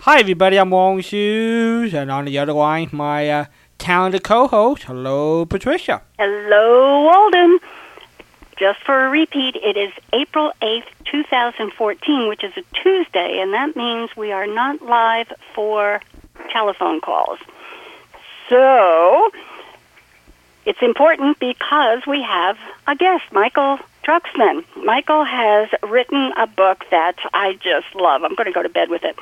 Hi, everybody. I'm Walden Hughes, and on the other line, my uh, talented co-host. Hello, Patricia. Hello, Walden. Just for a repeat, it is April 8th, 2014, which is a Tuesday, and that means we are not live for telephone calls. So, it's important because we have a guest, Michael Druxman. Michael has written a book that I just love. I'm going to go to bed with it.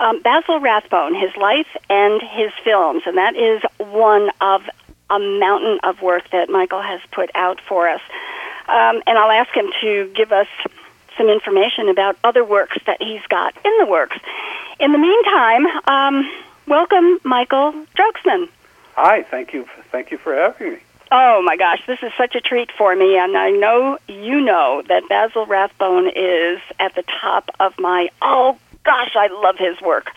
Um, Basil Rathbone, his life and his films, and that is one of a mountain of work that Michael has put out for us. Um, and I'll ask him to give us some information about other works that he's got in the works. In the meantime, um, welcome, Michael Druxman. Hi, thank you. Thank you for having me. Oh my gosh, this is such a treat for me, and I know you know that Basil Rathbone is at the top of my. Oh gosh, I love his work.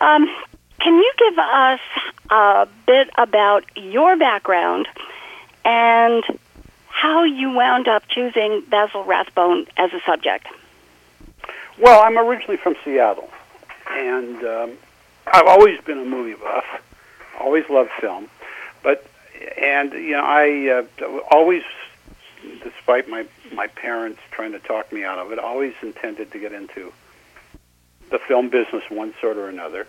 Um, can you give us a bit about your background and how you wound up choosing Basil Rathbone as a subject? Well, I'm originally from Seattle, and um, I've always been a movie buff. Always loved film, but and you know I uh, always, despite my my parents trying to talk me out of it, always intended to get into the film business one sort or another.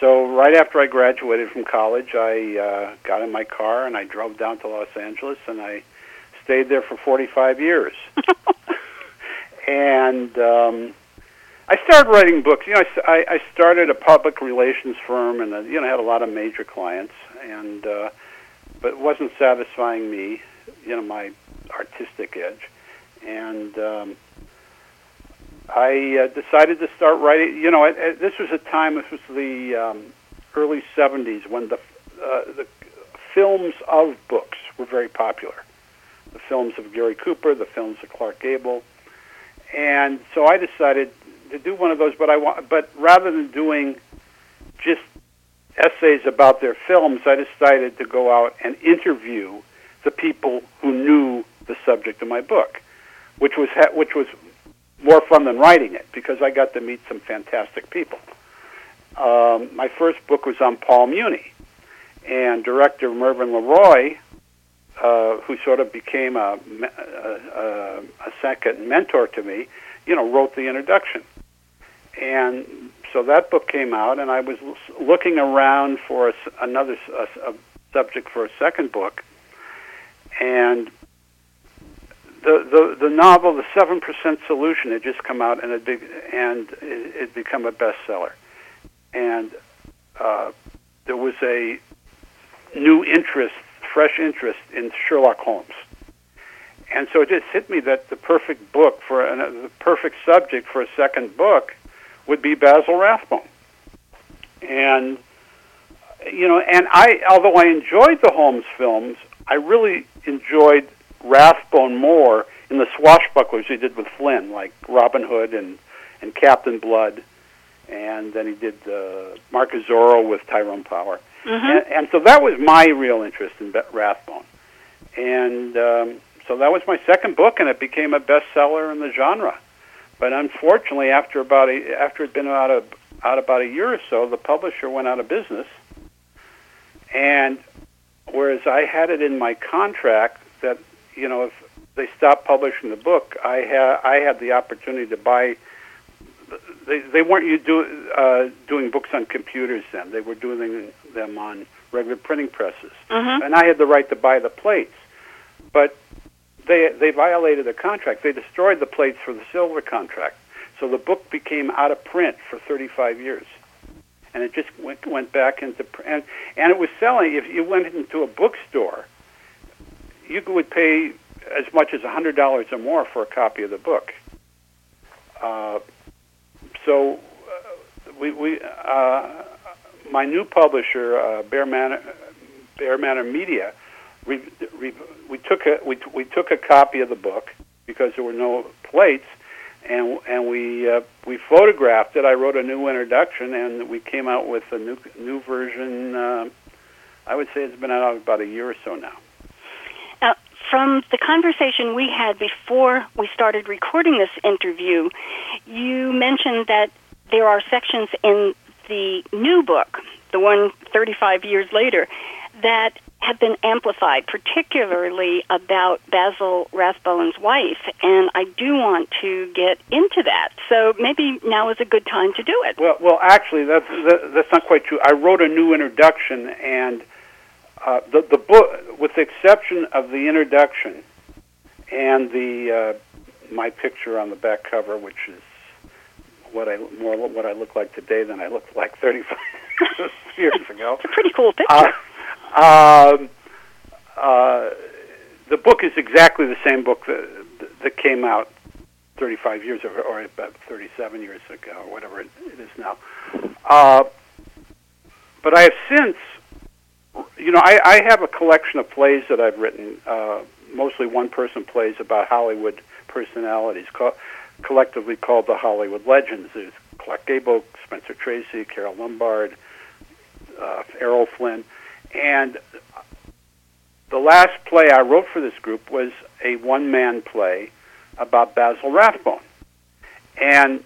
So right after I graduated from college, I uh, got in my car and I drove down to Los Angeles and I stayed there for 45 years. and um, I started writing books. You know, I, I started a public relations firm and uh, you know I had a lot of major clients and. Uh, but it wasn't satisfying me, you know, my artistic edge, and um, I uh, decided to start writing. You know, it, this was a time. This was the um, early '70s when the uh, the films of books were very popular. The films of Gary Cooper, the films of Clark Gable, and so I decided to do one of those. But I want, but rather than doing just essays about their films, I decided to go out and interview the people who knew the subject of my book, which was ha- which was more fun than writing it because I got to meet some fantastic people. Um, my first book was on Paul Muni, and director Mervyn LeRoy, uh, who sort of became a, a, a second mentor to me, you know, wrote the introduction. And so that book came out, and I was looking around for a, another a, a subject for a second book, and the the, the novel, The Seven Percent Solution, had just come out, and it be, and it, it become a bestseller, and uh, there was a new interest, fresh interest in Sherlock Holmes. And so it just hit me that the perfect book for an, the perfect subject for a second book would be Basil Rathbone. And you know, and I although I enjoyed the Holmes films, I really enjoyed Rathbone more in the swashbucklers he did with Flynn, like Robin Hood and and Captain Blood, and then he did uh, Mark of Zorro with Tyrone Power, mm-hmm. and, and so that was my real interest in Rathbone, and um, so that was my second book, and it became a bestseller in the genre. But unfortunately, after about a, after it'd been out of out about a year or so, the publisher went out of business. And whereas I had it in my contract that you know if they stopped publishing the book, I had I had the opportunity to buy. They they weren't you do, uh, doing books on computers then. They were doing them on regular printing presses, mm-hmm. and I had the right to buy the plates. But they they violated the contract. They destroyed the plates for the silver contract. So the book became out of print for 35 years, and it just went went back into. And, and it was selling. If you went into a bookstore, you would pay as much as hundred dollars or more for a copy of the book. Uh, so uh, we we uh, my new publisher, uh, Bear Manor Bear Manor Media we, we, we took a we, we took a copy of the book because there were no plates, and and we uh, we photographed it. I wrote a new introduction, and we came out with a new new version. Uh, I would say it's been out about a year or so now. Now, from the conversation we had before we started recording this interview, you mentioned that there are sections in the new book, the one 35 years later, that have been amplified, particularly about Basil Rathbone's wife, and I do want to get into that. So maybe now is a good time to do it. Well, well, actually, that's that, that's not quite true. I wrote a new introduction, and uh, the the book, with the exception of the introduction and the uh, my picture on the back cover, which is what I more what I look like today than I looked like 35 years ago. It's a pretty cool picture. Uh, um, uh, the book is exactly the same book that, that came out 35 years ago, or about 37 years ago, or whatever it, is now. Uh, but I have since, you know, I, I have a collection of plays that I've written, uh, mostly one-person plays about Hollywood personalities, co- collectively called the Hollywood Legends. There's Clark Gable, Spencer Tracy, Carole Lombard, uh, Errol Flynn. And the last play I wrote for this group was a one man play about Basil Rathbone. And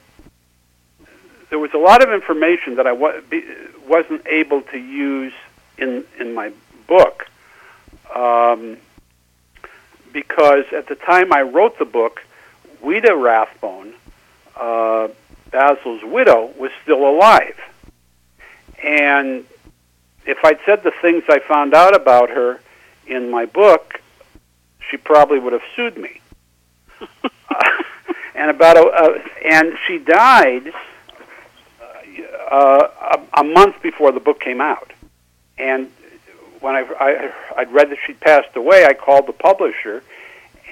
there was a lot of information that I wa- be, wasn't able to use in, in my book um, because at the time I wrote the book, Ouida Rathbone, uh, Basil's widow, was still alive. And if I'd said the things I found out about her in my book, she probably would have sued me. uh, and about a, uh, and she died uh, a, a month before the book came out. And when I, I I'd read that she'd passed away, I called the publisher,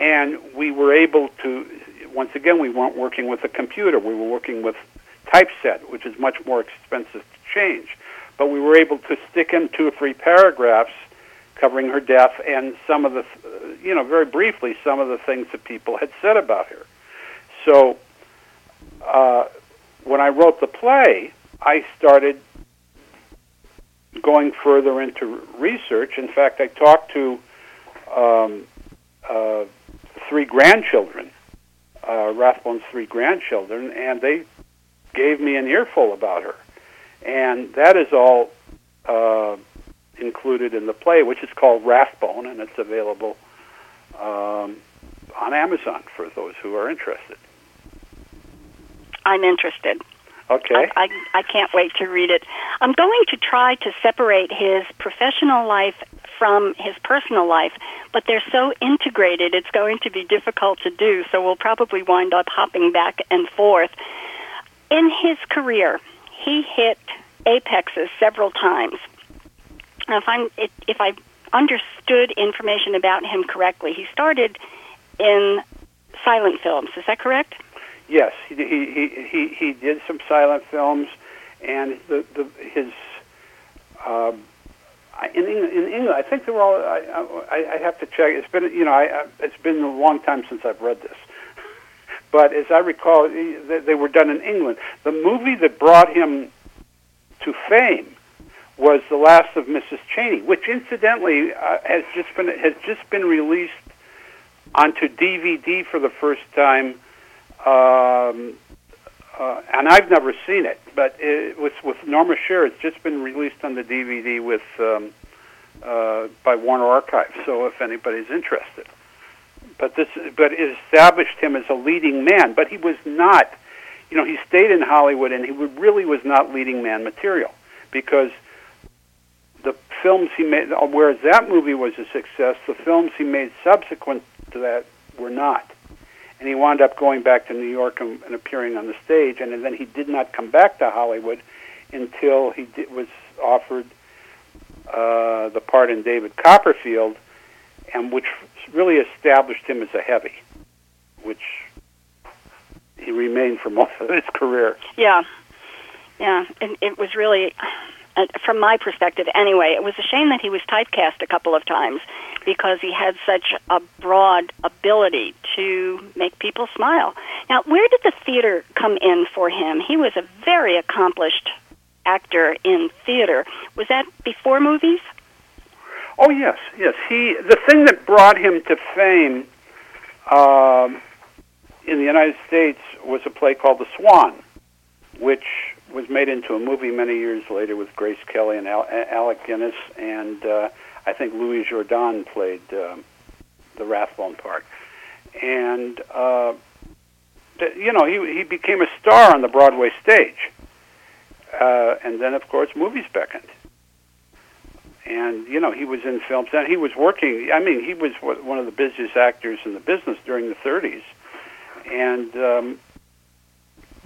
and we were able to. Once again, we weren't working with a computer; we were working with typeset, which is much more expensive to change but we were able to stick in two or three paragraphs covering her death and some of the, you know, very briefly, some of the things that people had said about her. So uh, when I wrote the play, I started going further into research. In fact, I talked to um, uh, three grandchildren, uh, Rathbone's three grandchildren, and they gave me an earful about her and that is all uh, included in the play, which is called Rathbone, and it's available um, on Amazon for those who are interested. I'm interested. Okay. I, I, I can't wait to read it. I'm going to try to separate his professional life from his personal life, but they're so integrated it's going to be difficult to do, so we'll probably wind up hopping back and forth. In his career, he hit apexes several times. Now, if I'm if I understood information about him correctly, he started in silent films. Is that correct? Yes, he he he he did some silent films, and the the his. Um, in England, in England, I think they were all. I, I, I have to check. It's been, you know, I, it's been a long time since I've read this. But as I recall, they were done in England. The movie that brought him to fame was The Last of Mrs. Cheyney, which incidentally uh, has just been has just been released onto DVD for the first time. Um, uh, and I've never seen it, but it was with Norma Shearer. It's just been released on the DVD with um, uh, by Warner Archive. So if anybody's interested, but this but it established him as a leading man. But he was not. You know, he stayed in Hollywood, and he really was not leading man material because the films he made, whereas that movie was a success, the films he made subsequent to that were not. And he wound up going back to New York and, and appearing on the stage, and, then he did not come back to Hollywood until he did, was offered uh, the part in David Copperfield, and which really established him as a heavy, which he remained for most of his career. Yeah, yeah, and it was really, from my perspective anyway, it was a shame that he was typecast a couple of times because he had such a broad ability to make people smile. Now, where did the theater come in for him? He was a very accomplished actor in theater. Was that before movies? Oh yes, yes. He the thing that brought him to fame um, in the United States was a play called The Swan, which was made into a movie many years later with Grace Kelly and Al- Alec Guinness, and uh, I think Louis Jourdan played um, the Rathbone part. And uh, th- you know, he he became a star on the Broadway stage, uh, and then of course movies beckoned. And you know, he was in films, and he was working. I mean, he was one of the busiest actors in the business during the 30s, and um,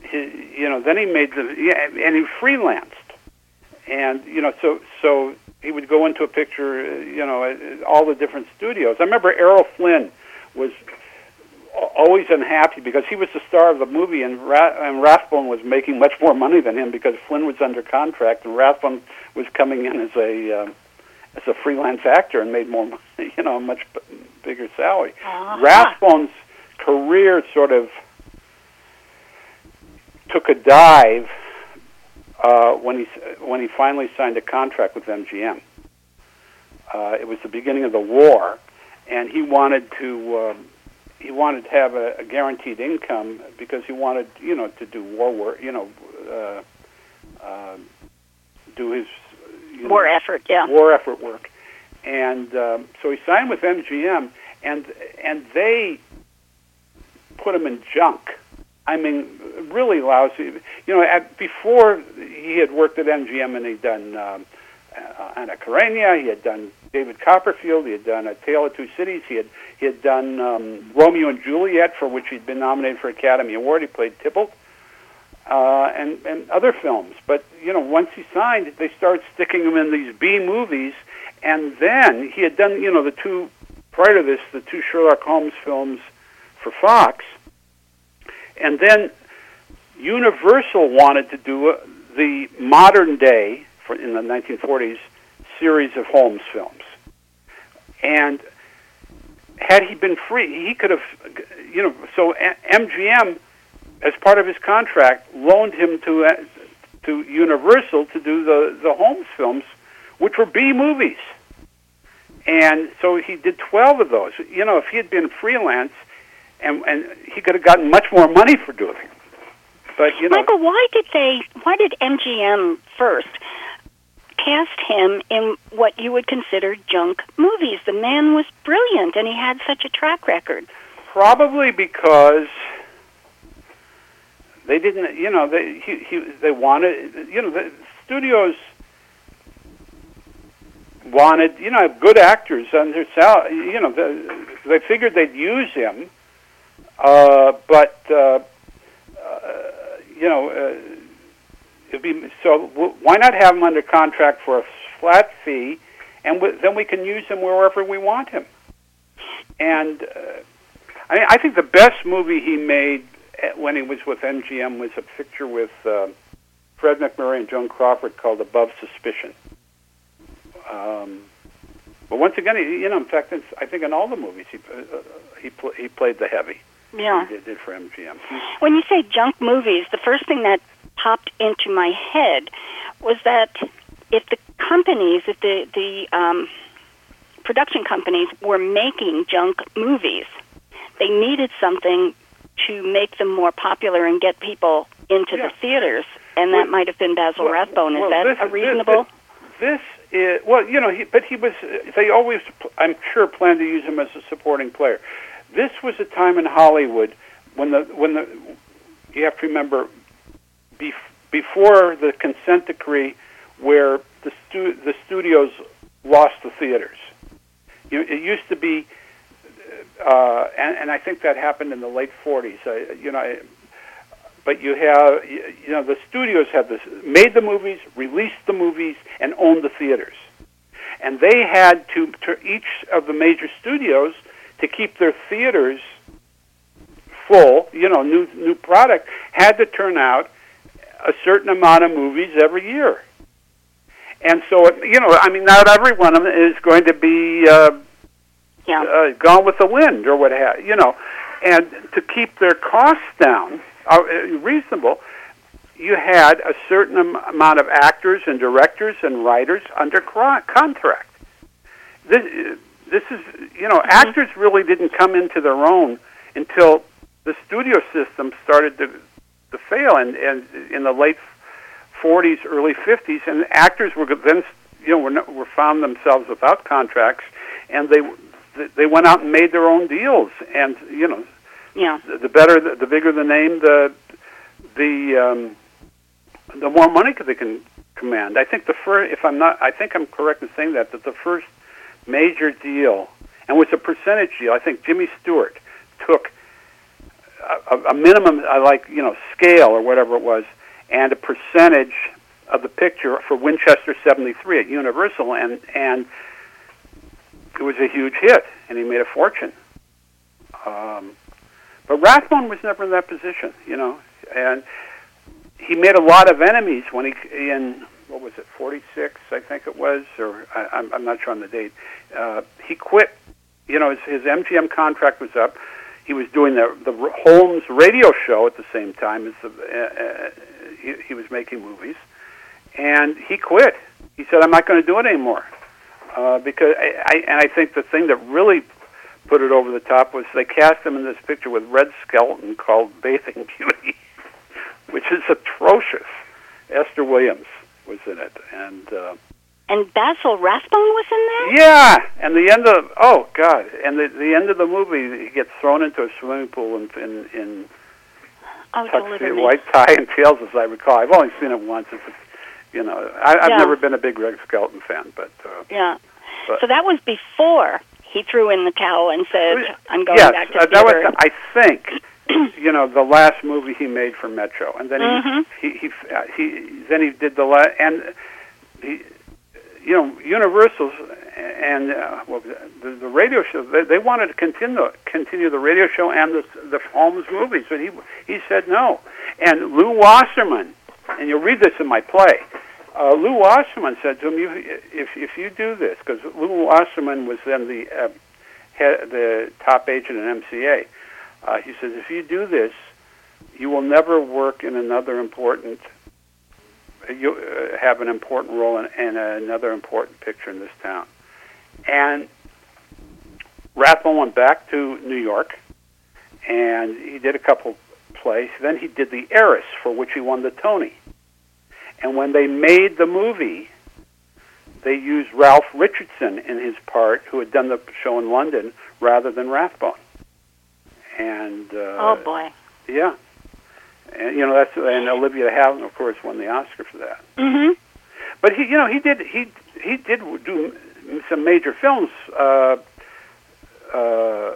he, you know, then he made the yeah, and he freelanced, and you know, so so he would go into a picture, you know, all the different studios. I remember Errol Flynn was always unhappy because he was the star of the movie, and, Ra- and Rathbone was making much more money than him because Flynn was under contract, and Rathbone was coming in as a uh, as a freelance actor and made more money, you know, a much b- bigger salary. Uh-huh. Rathbone's career sort of took a dive uh, when he when he finally signed a contract with MGM. Uh, it was the beginning of the war, and he wanted to um, he wanted to have a, a guaranteed income because he wanted you know to do war work, you know, uh, uh, do his you War know, effort, yeah. war effort work, and um, so he signed with MGM, and and they put him in junk. I mean, really lousy. You know, at, before he had worked at MGM and he'd done um, uh, Anna Karenina, he had done David Copperfield, he had done A Tale of Two Cities, he had he had done um, Romeo and Juliet, for which he'd been nominated for Academy Award. He played Tybalt. Uh, and and other films, but you know, once he signed, they started sticking him in these B movies, and then he had done, you know, the two prior to this, the two Sherlock Holmes films for Fox, and then Universal wanted to do a, the modern day for in the 1940s series of Holmes films, and had he been free, he could have, you know, so MGM, as part of his contract, loaned him to uh, to Universal to do the the Holmes films, which were B movies. And so he did 12 of those. You know, if he had been freelance, and and he could have gotten much more money for doing it. But you know, Michael, why did they? Why did MGM first cast him in what you would consider junk movies? The man was brilliant, and he had such a track record. probably because they didn't. You know, they he, he they wanted. You know, the studios wanted you know good actors on their sal. You know, the, they figured they'd use him, uh, but uh, uh, you know, uh, it'd be so. W- why not have him under contract for a flat fee, and w- then we can use him wherever we want him. And uh, I mean, I think the best movie he made when he was with MGM was a picture with uh, Fred MacMurray and Joan Crawford called Above Suspicion. Um, but once again, he, you know, in fact, it's, I think in all the movies he uh, uh, he pl- he played the heavy. Yeah. He did, did for MGM. When you say junk movies, the first thing that popped into my head was that if the companies, if the the um, production companies were making junk movies, they needed something to make them more popular and get people into Yeah. the theaters, and that Well- might have been Basil well- Rathbone. Is well, that this- a this- reasonable? This is well, you know, he, but he was. They always, I'm sure, planned to use him as a supporting player. This was a time in Hollywood when the when the you have to remember bef- before the consent decree, where the stu- the studios lost the theaters. You, it used to be, uh, and, and I think that happened in the late 40s. I, you know, I, but you have you know the studios have this made the movies, released the movies, and owned the theaters, and they had to, to each of the major studios to keep their theaters full. You know, new new product had to turn out a certain amount of movies every year. And so, you know, I mean, not every one of them is going to be uh, Yeah. uh, Gone with the Wind or what have you know. And to keep their costs down, uh, reasonable, you had a certain am- amount of actors and directors and writers under contract. This, this is, you know, actors really didn't come into their own until the studio system started to to fail, and and in the late 40s, early 50s, and actors were then you know were were found themselves without contracts, and they they went out and made their own deals, and you know, Yeah. the, better, the, the bigger the name, the the um, the more money they can command. I think the first, if I'm not, I think I'm correct in saying that that the first major deal, and was a percentage deal. I think Jimmy Stewart took a, a- a minimum, I like you know, scale or whatever it was, and a percentage of the picture for Winchester 73 at Universal, and and it was a huge hit, and he made a fortune. Um, but Rathbone was never in that position, you know, and he made a lot of enemies when he in what was it 46 I think it was or I, I'm, I'm not sure on the date. Uh, he quit. You know, his, his MGM contract was up. He was doing the the Holmes radio show at the same time as the uh, uh, he, he was making movies, and he quit. He said, "I'm not going to do it anymore," uh, because I, I and I think the thing that really put it over the top was they cast him in this picture with Red Skelton called Bathing Beauty, which is atrocious. Esther Williams was in it, and uh, And Basil Rathbone was in there? yeah, and the end of oh god, and the the end of the movie, he gets thrown into a swimming pool in in, in Oh, tuxedo, white tie and tails, as I recall. I've only seen it once. It's a, you know, I, I've Yeah. never been a big Red Skelton fan, but uh, Yeah. So that was before he threw in the towel and said, "I'm going yes, back to uh, that was. I think you know the last movie he made for Metro, and then Mhm. he, he he uh, he then he did the la- and he you know Universal's and uh, it? the, the radio show they, they wanted to continue continue the radio show and the the Holmes movies, but he he said no. And Lew Wasserman, and you'll read this in my play. Uh, Lew Wasserman said to him, you, "If if you do this, because Lew Wasserman was then the uh, head, the top agent at MCA, uh, he says, if you do this, you will never work in another important, you uh, have an important role in, in another important picture in this town. And Rathbone went back to New York, and he did a couple plays. Then he did The Heiress, for which he won the Tony. And when they made the movie, they used Ralph Richardson in his part, who had done the show in London, rather than Rathbone. And uh, oh boy. yeah, and you know that's and Olivia Havilland, of course, won the Oscar for that. Mhm. But he, you know, he did he he did do some major films, uh, uh,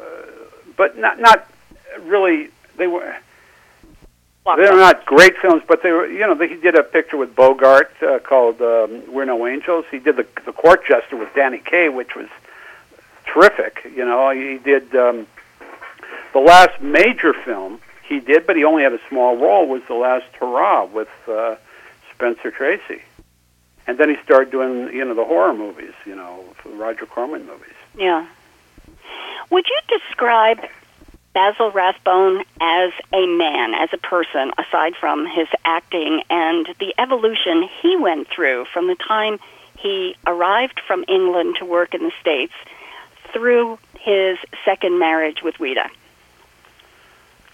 but not not really. They were they're not great films, but they were. You know, he did a picture with Bogart uh, called um, "We're No Angels." He did the the Court Jester with Danny Kaye, which was terrific. You know, he did um, the last major film he did, but he only had a small role. Was the last Hurrah with uh, Spencer Tracy, and then he started doing you know the horror movies. You know, the Roger Corman movies. Yeah. Would you describe Basil Rathbone as a man, as a person, aside from his acting and the evolution he went through from the time he arrived from England to work in the States through his second marriage with Ouida?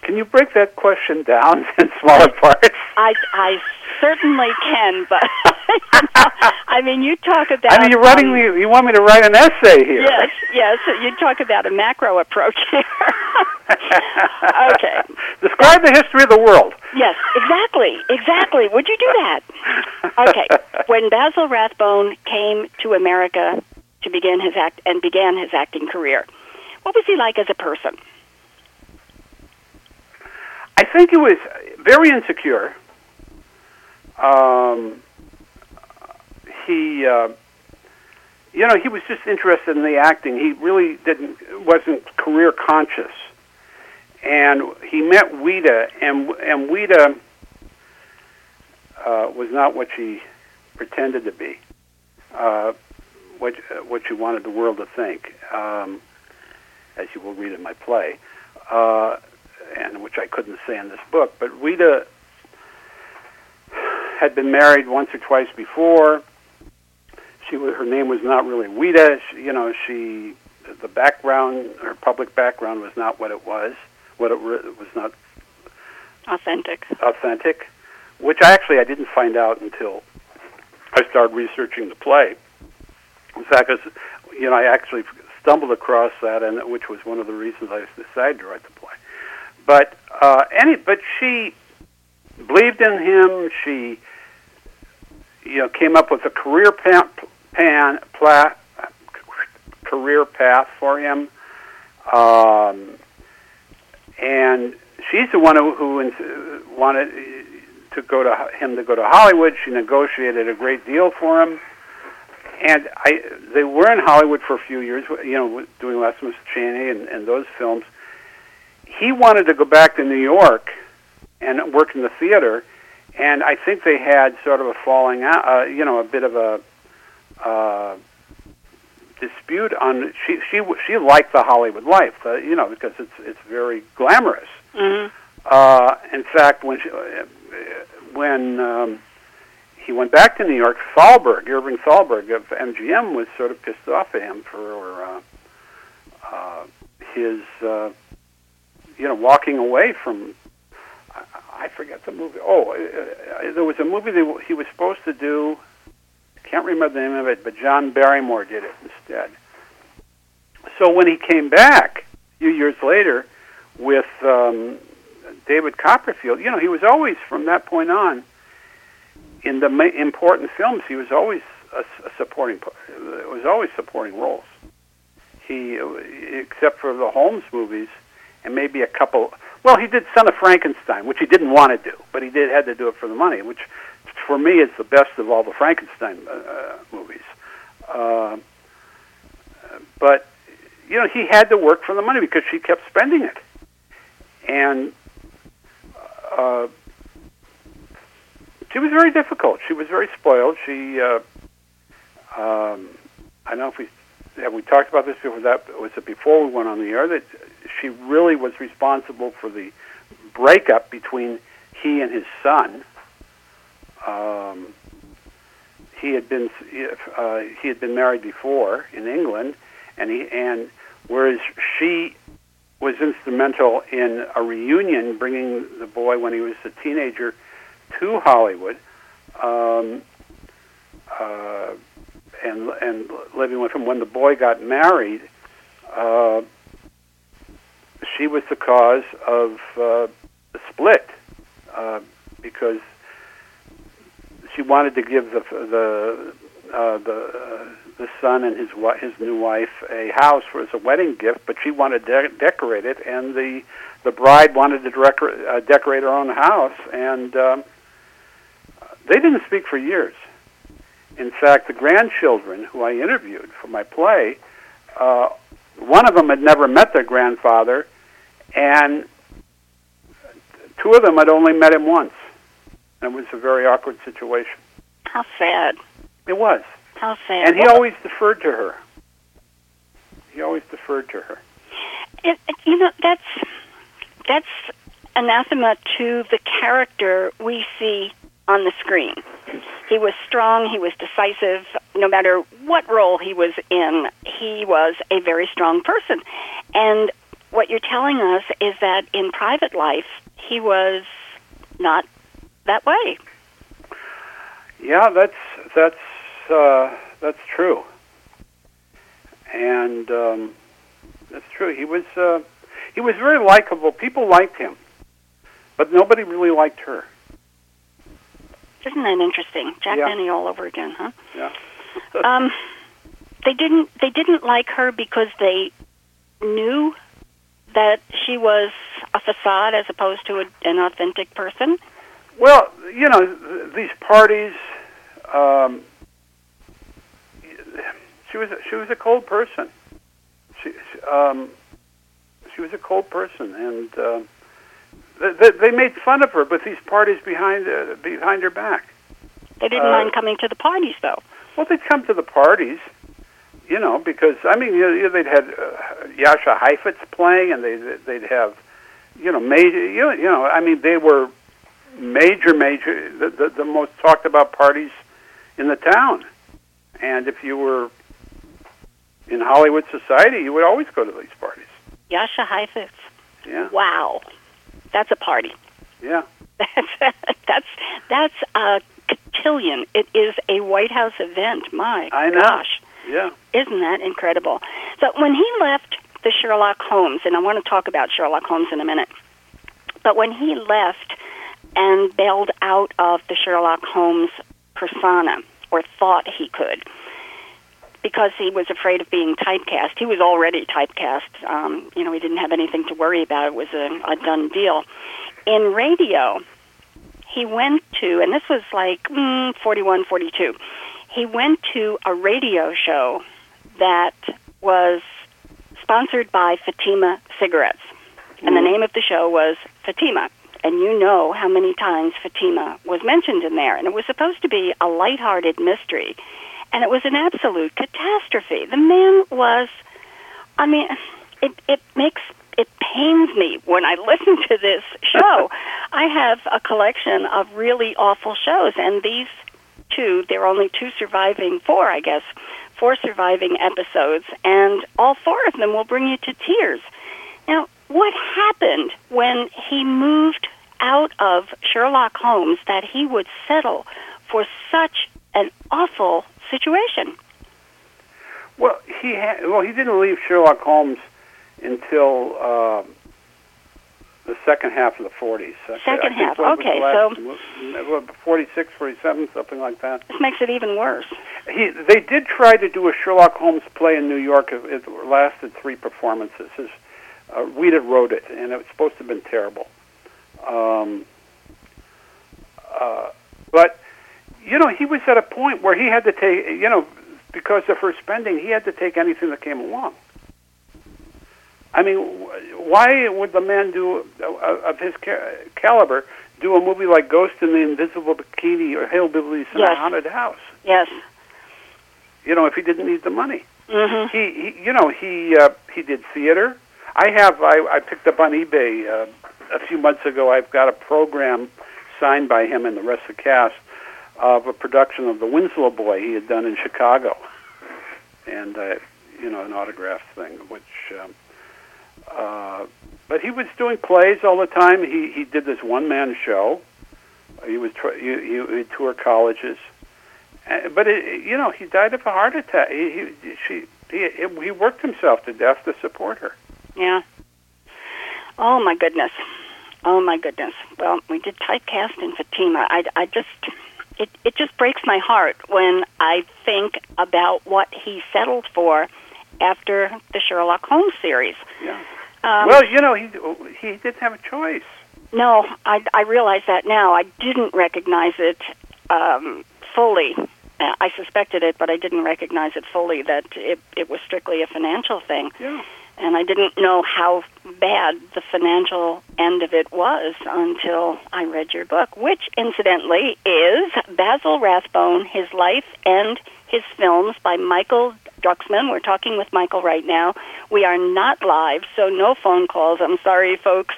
Can you break that question down in smaller parts? I, I certainly can, but you know, I mean, you talk about. I mean, you're writing um, me. You want me to write an essay here? Yes, yes. You talk about a macro approach here. okay. Describe the history of the world. Yes, exactly, exactly. Would you do that? Okay. When Basil Rathbone came to America to begin his act and began his acting career, what was he like as a person? I think he was very insecure. Um, he, uh, you know, he was just interested in the acting. He really didn't wasn't career conscious, and he met Ouida, and and Ouida uh, was not what she pretended to be, uh, what what she wanted the world to think, um, as you will read in my play. Uh, and which I couldn't say in this book. But Ouida had been married once or twice before. She was, her name was not really Ouida. She, you know, she the background, her public background was not what it was. What it re- was not Authentic. authentic, which I actually I didn't find out until I started researching the play. In fact, you know, I actually stumbled across that, and which was one of the reasons I decided to write the play. But uh, any, but she believed in him. She, you know, came up with a career pan, pan pla, career path for him. Um, and she's the one who, who wanted to go to him to go to Hollywood. She negotiated a great deal for him, and I they were in Hollywood for a few years. You know, doing Les Miss Cheyney and, and those films. He wanted to go back to New York and work in the theater, and I think they had sort of a falling out. Uh, you know, a bit of a. Uh, dispute on she she she liked the Hollywood life, uh, you know, because it's it's very glamorous. Mm-hmm. Uh, in fact, when she, when um, he went back to New York, Thalberg, Irving Thalberg of MGM, was sort of pissed off at him for uh, uh, his, uh, you know, walking away from. I, forget the movie. Oh, uh, uh, there was a movie that he was supposed to do. Can't remember the name of it, but John Barrymore did it instead. So when he came back a few years later with um, David Copperfield, you know, he was always from that point on in the ma- important films. He was always a, a supporting. It was always supporting roles. He, except for the Holmes movies, and maybe a couple. Well, he did Son of Frankenstein, which he didn't want to do, but he did had to do it for the money, which for me is the best of all the Frankenstein uh, movies. Uh, but you know, he had to work for the money because she kept spending it, and uh, she was very difficult. She was very spoiled. She, uh, um, I don't know if we have we talked about this before. That was it before we went on the air. That she really was responsible for the breakup between he and his son. Um, he had been uh, he had been married before in England, and he and whereas she was instrumental in a reunion, bringing the boy when he was a teenager to Hollywood, um, uh, and and living with him. When the boy got married, uh, she was the cause of uh, the split uh, because she wanted to give the the uh, the uh, the son and his his new wife a house for as a wedding gift, but she wanted to de- decorate it, and the the bride wanted to direct, uh, decorate her own house, and um, they didn't speak for years. In fact, the grandchildren who I interviewed for my play, uh, one of them had never met their grandfather, and two of them had only met him once. And it was a very awkward situation. How sad. It was. How sad. And he Well, always deferred to her. He always deferred to her. it, it- you know that's that's anathema to the character we see on the screen. He was strong. He was decisive. No matter what role he was in, he was a very strong person. And what you're telling us is that in private life, he was not that way. Yeah, that's that's uh, that's true. And um, that's true. He was uh, he was very likable. People liked him, but nobody really liked her. Isn't that interesting? Jack Yeah. Benny all over again, huh? Yeah. um, they didn't they didn't like her because they knew that she was a facade as opposed to a, an authentic person. Well, you know, these parties. Um, she was she was a cold person. She she, um, she was a cold person, and uh, they, they, made fun of her with these parties behind uh, behind her back. They didn't Uh, mind coming to the parties, though. Well, they'd come to the parties, you know, because I mean, you know, they'd had uh, Jascha Heifetz playing, and they they'd have, you know, major, you know, you know, I mean, they were major, major, the, the the most talked about parties in the town, and if you were in Hollywood society, you would always go to these parties. Jascha Heifetz. Yeah, Wow, that's a party. Yeah. That's that's that's a cotillion. It is a White House event. My I know. gosh, Yeah. isn't that incredible? So when he left the Sherlock Holmes, and I want to talk about Sherlock Holmes in a minute, but when he left and bailed out of the Sherlock Holmes persona, or thought he could, because he was afraid of being typecast. He was already typecast. Um, you know, he didn't have anything to worry about. It was a, a done deal. In radio, he went to, and this was like mm, 41, 42, he went to a radio show that was sponsored by Fatima Cigarettes. And the name of the show was Fatima. And you know how many times Fatima was mentioned in there. And it was supposed to be a lighthearted mystery. And it was an absolute catastrophe. The man was, I mean, it, it makes, it pains me when I listen to this show. I have a collection of really awful shows, and these two, there are only two surviving, four, I guess, four surviving episodes, and all four of them will bring you to tears. Now, what happened when he moved out of Sherlock Holmes that he would settle for such an awful situation? Well, he had, well he didn't leave Sherlock Holmes until uh, the second half of the 40s. Second half, okay, what, 46, 47, something like that. This makes it even worse. He, they did try to do a Sherlock Holmes play in New York. It, it lasted three performances. His, uh, Ouida wrote it, and it was supposed to have been terrible. Um, uh, but you know, he was at a point where he had to take, you know, because of her spending, he had to take anything that came along. I mean, why would the man do uh, of his caliber do a movie like Ghost in the Invisible Bikini or Hillbillies in Yes. a Haunted House? Yes. You know, if he didn't need the money, hmm he, he you know, he uh, he did theater. I have I, I picked up on eBay uh, a few months ago. I've got a program signed by him and the rest of the cast of a production of The Winslow Boy he had done in Chicago, and uh, you know, an autograph thing, which. Um, uh, but he was doing plays all the time. He he did this one man show. He was he, he would tour colleges, uh, but it, you know he died of a heart attack. He he she he he worked himself to death to support her. Yeah. Oh my goodness. Oh my goodness. Well, we did typecast in Fatima. I, I just it it just breaks my heart when I think about what he settled for after the Sherlock Holmes series. Yeah. Um, well, you know he he didn't have a choice. no, I I realize that now. I didn't recognize it um, fully. I suspected it, but I didn't recognize it fully. That it it was strictly a financial thing. Yeah. And I didn't know how bad the financial end of it was until I read your book, which incidentally is Basil Rathbone, His Life and His Films by Michael Druxman. We're talking with Michael right now. We are not live, so no phone calls. I'm sorry, folks.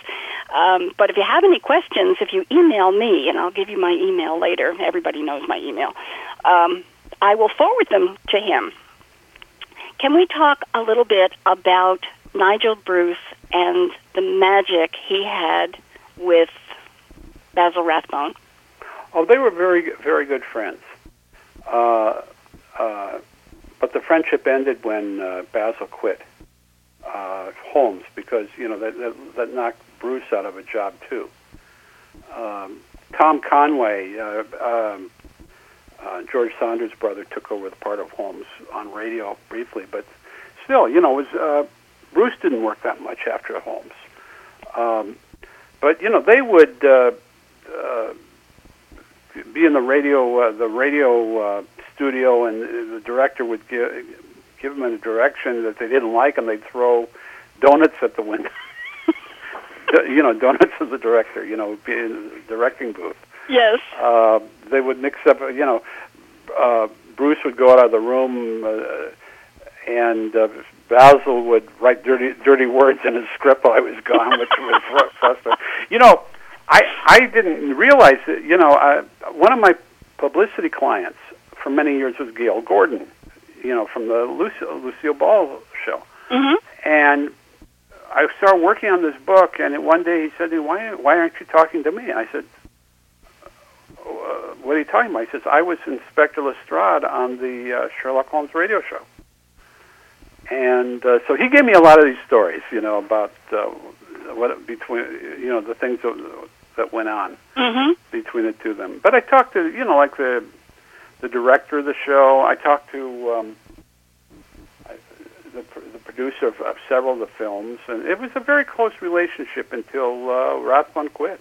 Um, but if you have any questions, if you email me, and I'll give you my email later, everybody knows my email, um, I will forward them to him. Can we talk a little bit about Nigel Bruce and the magic he had with Basil Rathbone? Oh, they were very very good friends. Uh, uh, but the friendship ended when uh, Basil quit uh, Holmes because you know that, that that knocked Bruce out of a job too. Um, Tom Conway, uh, um, uh, George Sanders' brother, took over the part of Holmes on radio briefly, but still, you know, was uh, Bruce didn't work that much after Holmes. Um, but you know, they would. Uh, uh, be in the radio uh, the radio uh, studio, and the director would give give them a direction that they didn't like, and they'd throw donuts at the window. you know, donuts as a director. You know, be in the directing booth. Yes. Uh, they would mix up. You know, uh, Bruce would go out of the room, uh, and uh, Basil would write dirty dirty words in his script while I was gone, which was fr- frustrating. You know, I I didn't realize that. You know, I, one of my publicity clients for many years was Gale Gordon. You know, from the Lucille, Lucille Ball show, hmm and I started working on this book, and one day he said to me, "Why, why aren't you talking to me?" And I said, uh, "What are you talking about?" He says, "I was Inspector Lestrade on the uh, Sherlock Holmes radio show." And uh, so he gave me a lot of these stories, you know, about uh, what between, you know, the things that, that went on Mm-hmm. between the two of them. But I talked to, you know, like the the director of the show. I talked to um, the, the producer of, of several of the films, and it was a very close relationship until uh, Rathbone quit.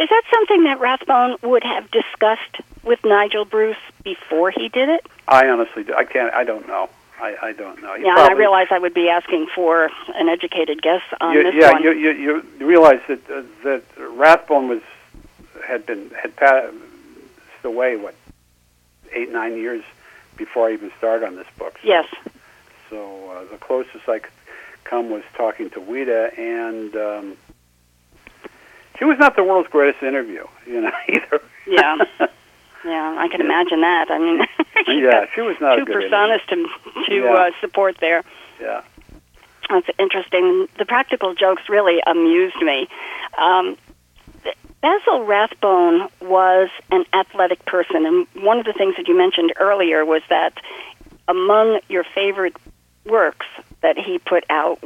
Is that something that Rathbone would have discussed with Nigel Bruce before he did it? I honestly, do, I can't, I don't know. I, I don't know. He yeah, and I realize I would be asking for an educated guess on you, this yeah, one. you, you you realize that uh, that Rathbone was had been had passed away what eight nine years before I even started on this book. So, yes. So uh, the closest I could come was talking to Ouida, and um, she was not the world's greatest interview, you know, either. Yeah. Yeah, I can imagine that. I mean, she's yeah, she was not two a good personas to to Yeah. uh, support there. Yeah. That's interesting. The practical jokes really amused me. Um, Basil Rathbone was an athletic person, and one of the things that you mentioned earlier was that among your favorite works that he put out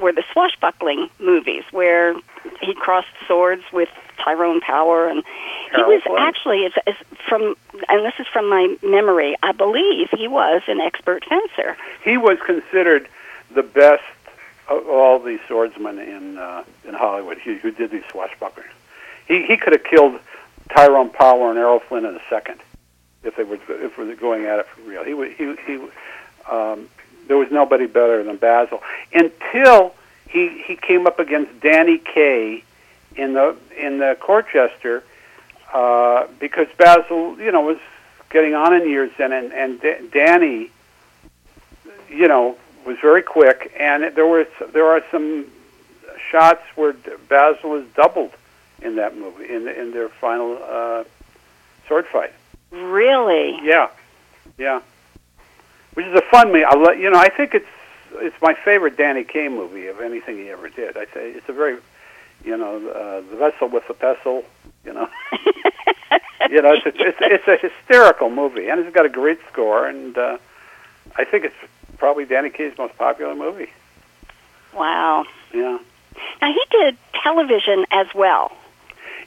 were the swashbuckling movies, where he crossed swords with Tyrone Power, and he was actually, it's, it's from, and this is from my memory, I believe he was an expert fencer. He was considered the best of all the swordsmen in uh, in Hollywood. He, who did these swashbucklers. He he could have killed Tyrone Power and Errol Flynn in a second if they were if we were going at it for real. He he he. Um, there was nobody better than Basil until he he came up against Danny Kaye in the in the Court Jester uh, because Basil you know was getting on in years then and and Da- Danny you know was very quick and there was there are some shots where Basil is doubled in that movie in in their final uh, sword fight. Really? Yeah, yeah. Which is a fun movie. I let you know. I think it's it's my favorite Danny Kaye movie of anything he ever did. I say it's a very, you know, uh, the vessel with the pestle. You know, you know, it's a, it's it's a hysterical movie, and it's got a great score, and uh, I think it's probably Danny Kaye's most popular movie. Wow. Yeah. Now he did television as well.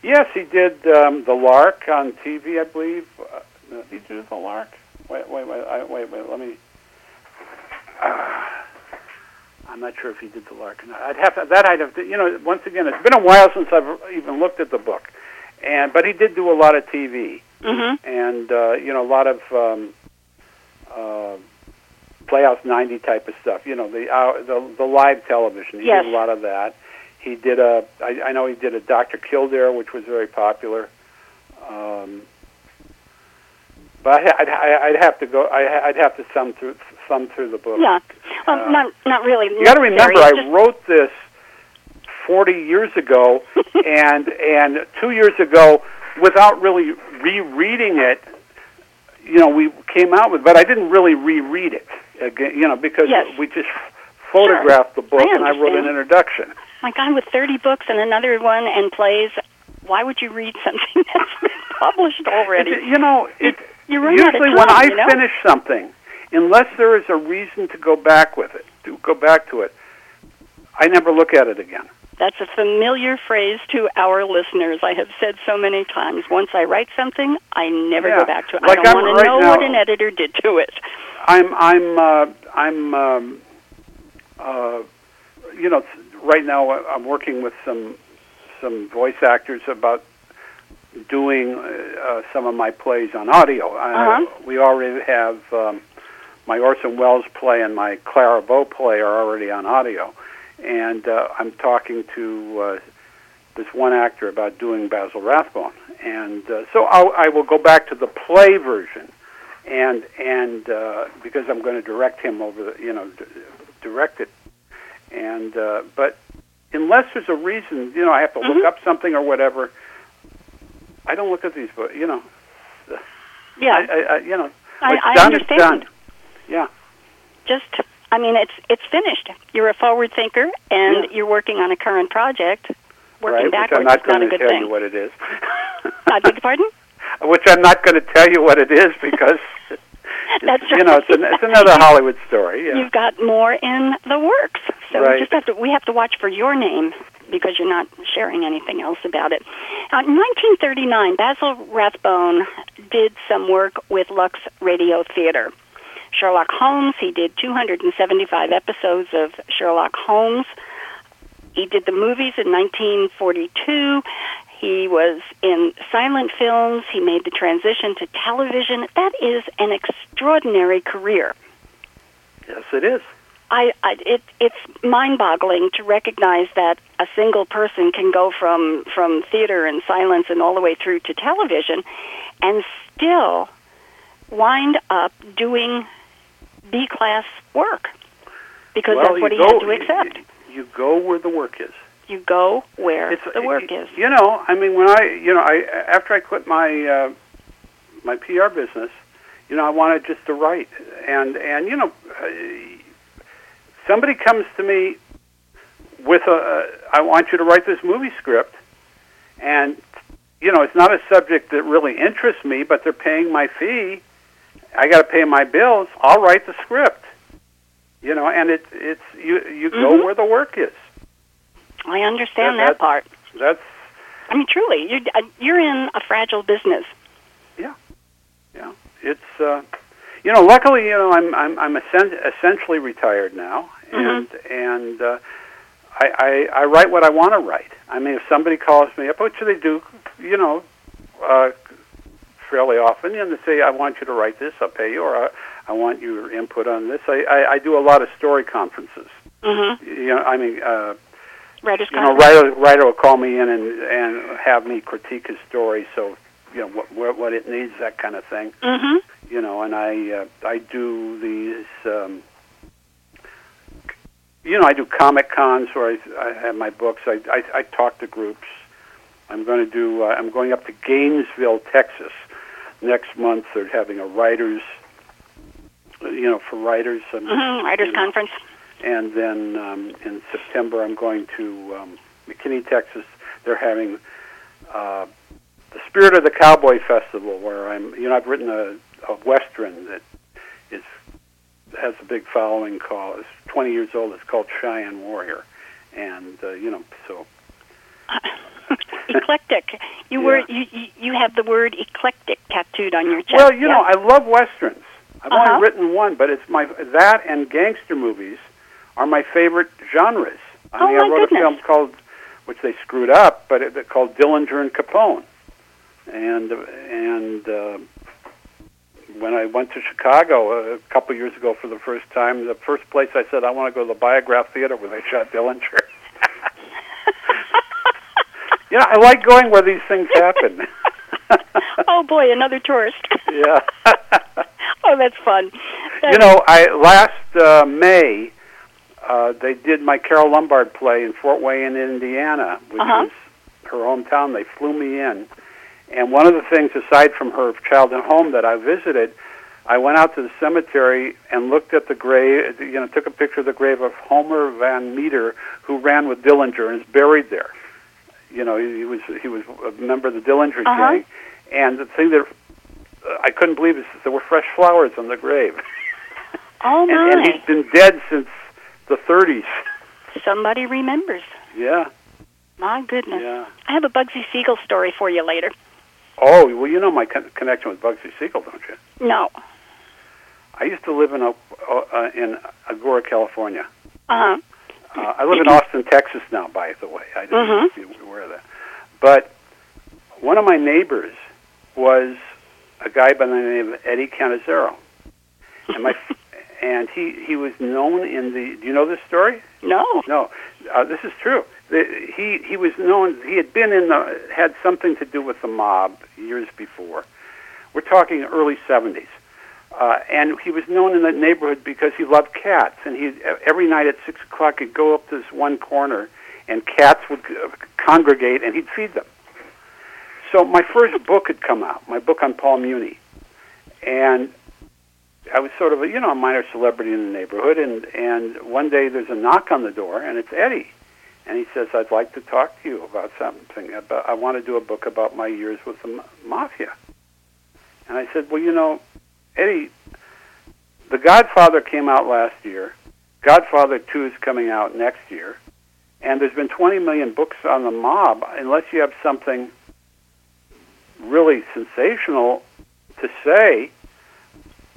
Yes, he did um, the Lark on TV, I believe. Uh, did he do the Lark? Wait, wait, wait, I, wait, wait. Let me. Uh, I'm not sure if he did the Lark or not. I'd have to, that. I'd have to. You know, once again, it's been a while since I've even looked at the book, and but he did do a lot of TV, Mm-hmm. and uh, you know, a lot of um, uh, Playhouse 90 type of stuff. You know, the uh, the, the live television. He Yes. did a lot of that. He did a. I, I know he did a Dr. Kildare, which was very popular. Um, but I, I'd, I'd have to go. I, I'd have to thumb through thumb through the book. Yeah. Well, Uh, not not really. You got to remember, I Just- wrote this 40 years ago, and and two years ago, without really rereading it. You know, we came out with, but I didn't really reread it again. You know, because Yes. we just photographed the book, I and I wrote an introduction. my God, with thirty books and another one and plays, why would you read something that's been published already? It- you know, it You run usually time, when I you know? finish something, unless there is a reason to go back with it, to go back to it, I never look at it again. That's a familiar phrase to our listeners. I have said so many times. Once I write something, I never Yeah. go back to it. Like I don't I'm want right to know now- what an editor did to it. I'm I'm uh, I'm um, uh, you know right now I'm working with some some voice actors about doing uh, some of my plays on audio. Uh-huh. Uh, we already have um, my Orson Welles play and my Clara Bow play are already on audio, and uh, I'm talking to uh, this one actor about doing Basil Rathbone, and uh, so I'll, I will go back to the play version and and uh, because I'm going to direct him over the you know d- direct it, and uh, but unless there's a reason, you know, I have to Mhm. look up something or whatever. I don't look at these but you know. Yeah, I, I, I you know, I, I done, understand. done. Yeah, Just I mean, it's it's finished. You're a forward thinker, and Yeah. you're working on a current project. Working right? Which backwards I'm not is not going a to good tell thing. you what it is. I beg your pardon? Which I'm not going to tell you what it is because That's right. you know it's, an, it's another Hollywood story. Yeah. You've got more in the works, so Right. we just have to we have to watch for your name because you're not sharing anything else about it. Uh, in 1939, Basil Rathbone did some work with Lux Radio Theater. Sherlock Holmes, he did 275 episodes of Sherlock Holmes. He did the movies in 1942. He was in silent films. He made the transition to television. That is an extraordinary career. Yes, it is. I, I it, it's mind-boggling to recognize that a single person can go from from theater and silence and all the way through to television, and still wind up doing B-class work because well, that's what he go, had to accept. You, you go where the work is. You go where It's, the work is. You know, I mean, when I, you know, I after I quit my uh, my PR business, you know, I wanted just to write, and and you know, uh, somebody comes to me with a, uh, I want you to write this movie script, and you know, it's not a subject that really interests me, but they're paying my fee. I got to pay my bills. I'll write the script. You know, and it's it's you you go Mhm. where the work is. I understand That- that, part. That's I mean, truly, you're uh, you're in a fragile business. Yeah, yeah. It's uh you know luckily you know i'm i'm i'm essen- essentially retired now and and uh I, I i write what i want to write. I mean if somebody calls me up which they do? You know uh fairly often and they say i want you to write this i'll pay you or i, I want your input on this. I, I i do a lot of story conferences. Mm-hmm. you know i mean uh Writers' you know writer writer will call me in and and have me critique his story so you know what what, what it needs that kind of thing Mm-hmm. you know, and I uh, I do these, um, you know, I do comic cons where I, I have my books. I, I I talk to groups. I'm going to do. Uh, I'm going up to Gainesville, Texas, next month. They're having a writers, you know, for writers. Um, Mm-hmm. Writers' you know, conference. and then um, in September I'm going to um, McKinney, Texas. They're having uh, the Spirit of the Cowboy Festival, where I'm. You know, I've written a, a western that is has a big following. Called it's 20 years old. It's called Cheyenne Warrior, and uh, you know, so eclectic. You Yeah. were you, you you have the word eclectic tattooed on your chest. well, you yeah? know, I love westerns. I've Uh-huh. only written one, but it's my that and gangster movies are my favorite genres. I Oh, mean, I wrote goodness. a film called, which they screwed up, but it, called Dillinger and Capone, and and uh, when I went to Chicago a couple years ago for the first time, the first place I said I want to go to the Biograph Theater where they shot Dillinger. you know, I like going where these things happen. oh boy, another tourist. yeah. oh, that's fun. you know, I last uh, May uh, they did my Carol Lombard play in Fort Wayne, Indiana, which Uh-huh. was her hometown. They flew me in, and one of the things, aside from her childhood home that I visited, I went out to the cemetery and looked at the grave. You know, took a picture of the grave of Homer Van Meter, who ran with Dillinger and is buried there. You know, he, he was he was a member of the Dillinger Uh-huh. gang, and the thing that uh, I couldn't believe is there were fresh flowers on the grave. oh my, and, and he's been dead since the 30s. somebody remembers. Yeah, My goodness. yeah. I have a Bugsy Siegel story for you later. Oh, well, you know my con- connection with Bugsy Siegel, don't you? No. I used to live in a, uh, in Agoura, California. Uh huh. Uh, I live in Austin, Texas now, by the way. I didn't Mhm. you were aware of that. But one of my neighbors was a guy by the name of Eddie Cannizzaro. And my and he he was known in the do you know this story? No. No, uh, this is true. He he was known. He had been in the had something to do with the mob years before. We're talking early seventies, uh, and he was known in the neighborhood because he loved cats. And he every night at six o'clock he'd go up this one corner, and cats would uh, congregate, and he'd feed them. So my first book had come out, my book on Paul Muni, and I was sort of a you know a minor celebrity in the neighborhood, and and one day there's a knock on the door, and it's Eddie, and he says, "I'd like to talk to you about something. About I want to do a book about my years with the mafia." And I said, "Well, you know, Eddie, The Godfather came out last year. Godfather Two is coming out next year, and there's been 20 million books on the mob. Unless you have something really sensational to say."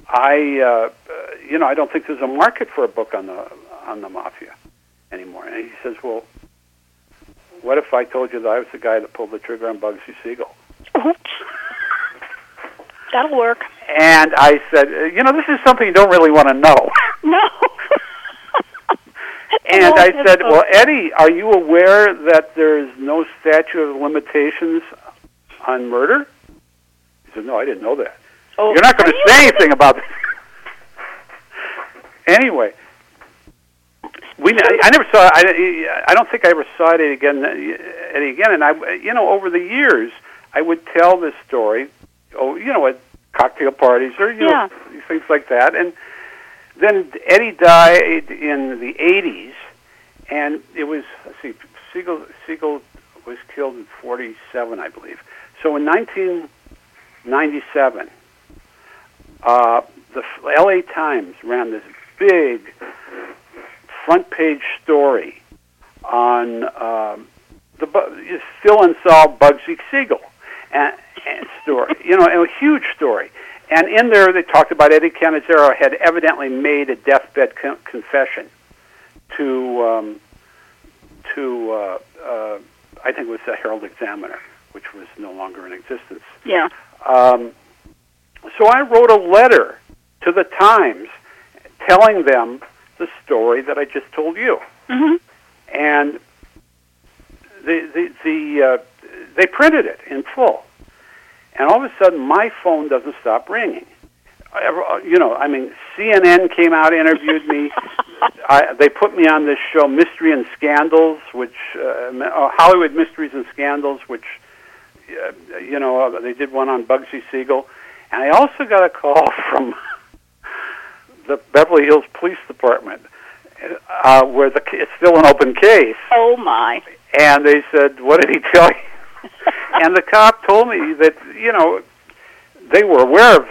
I, uh, uh, you know, I don't think there's a market for a book on the on the mafia anymore. And he says, "Well, what if I told you that I was the guy that pulled the trigger on Bugsy Siegel?" Oops. That'll work. And I said, "You know, this is something you don't really want to know." No. And I said, "Well, Eddie, are you aware that there's no statute of limitations on murder?" He said, "No, I didn't know that." Oh, You're not going to say anything about this. anyway, we I, I never saw I, I don't think I ever saw Eddie again Eddie again and I you know over the years I would tell this story oh you know at cocktail parties or you Yeah. know things like that and then Eddie died in the 80s and it was let's see Siegel Siegel was killed in 47 I believe so in 1997 uh, the L.A. Times ran this big front page story on um, the still unsolved Bugsy Siegel and, and story. You know, a huge story. And in there, they talked about Eddie Cannizzaro had evidently made a deathbed con- confession to um, to uh, uh, I think it was the Herald Examiner, which was no longer in existence. Yeah. Um, so I wrote a letter to the Times telling them the story that I just told you, hmm and the the, the uh, they printed it in full, and all of a sudden my phone doesn't stop ringing. I- You know, I mean, CNN came out, interviewed me. I, they put me on this show, Mystery and Scandals, which uh, uh, Hollywood Mysteries and Scandals, which uh, you know uh, they did one on Bugsy Siegel, and I also got a call from the Beverly Hills Police Department, uh, where the it's still an open case, Oh my. and they said, "What did he tell you?" and the cop told me that you know they were aware of.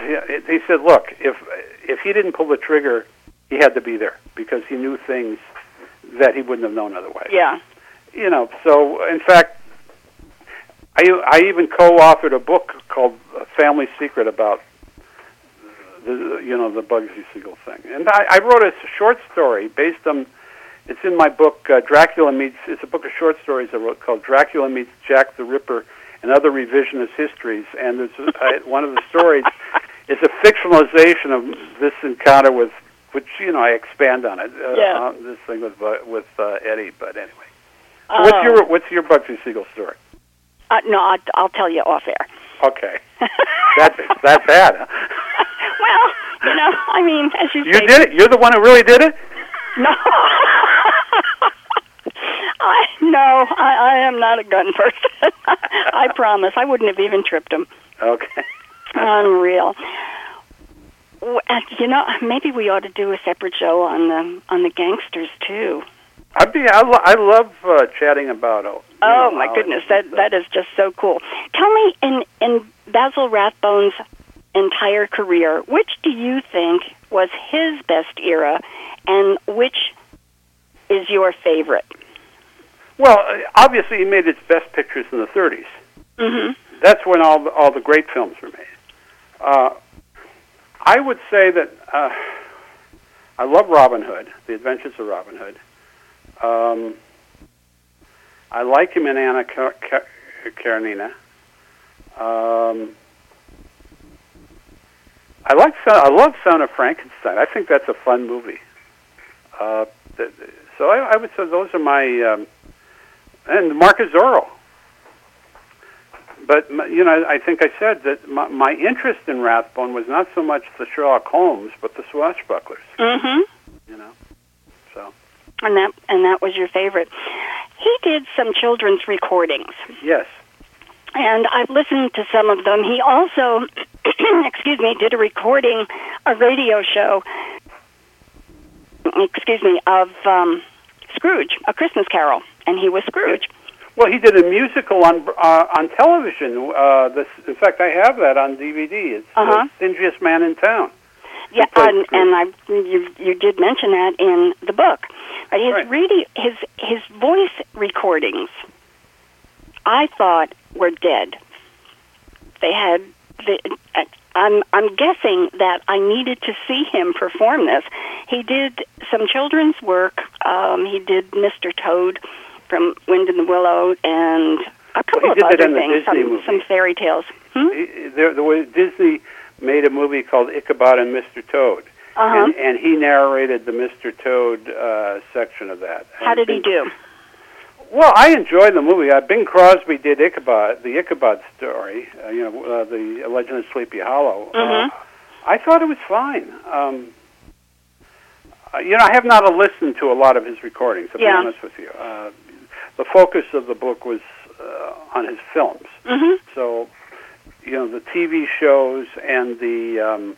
He said, "Look, if if he didn't pull the trigger, he had to be there because he knew things that he wouldn't have known otherwise." Yeah. You know, so in fact, I I even co-authored a book called Family Secret about the you know the Bugsy Siegel thing, and I, I wrote a short story based on. It's in my book, uh, Dracula meets. It's a book of short stories I wrote called Dracula meets Jack the Ripper and other revisionist histories. And there's I, one of the stories is a fictionalization of this encounter with, which you know I expand on it. Uh, Yeah. on this thing with with uh, Eddie. But anyway, so what's Oh. your what's your Bugsy Siegel story? Uh, no, I'll, I'll tell you off air. Okay, that's that bad. Huh? Well, you know, I mean, as you said. You say, did it. You're the one who really did it. No. I no, I, I am not a gun person. I promise. I wouldn't have even tripped him. Okay. Unreal. Uh, You know, maybe we ought to do a separate show on the on the gangsters too. I'd be. I, lo- I love uh, chatting about. uh, Oh know, my goodness, that that is just so cool. Tell me, in in Basil Rathbone's entire career, which do you think was his best era, and which is your favorite? Well, uh, obviously, he made his best pictures in the 30s. hmm That's when all the, all the great films were made. Uh, I would say that uh, I love Robin Hood, The Adventures of Robin Hood. Um, I like him in Anna Kar- Kar- Karenina. Um, I like. Son- I love Son of Frankenstein. I think that's a fun movie. Uh, so I, I would say those are my um, and Mark of Zorro. But m- you know, I think I said that my, my interest in Rathbone was not so much the Sherlock Holmes, but the swashbucklers. hmm You know, so And that and that was your favorite. He did some children's recordings, yes, and I've listened to some of them. He also, excuse me, did a recording a radio show. Excuse me, of um, Scrooge, A Christmas Carol, and he was Scrooge. Well, he did a musical on uh, on television. Uh, this, in fact, I have that on DVD. It's Uh-huh. the stingiest man in town. Yeah, and, Scrooge. and I you you did mention that in the book. But his Right. radio, his his voice recordings, I thought were dead. They had the. I'm I'm guessing that I needed to see him perform this. He did some children's work. Um, he did Mr. Toad from Wind in the Willow and a couple he of other things, some some fairy tales. Hmm? He, there, the way Disney made a movie called Ichabod and Mr. Toad, Uh-huh. and, and he narrated the Mr. Toad uh, section of that. How did he do? Well, I enjoyed the movie. Uh, Bing Crosby did Ichabod, the Ichabod story. Uh, you know, uh, the Legend of Sleepy Hollow. Mhm. Uh, I thought it was fine. Um, uh, you know, I have not listened to a lot of his recordings. To Yeah. be honest with you, uh, the focus of the book was uh, on his films. hmm So, you know, the TV shows and the um,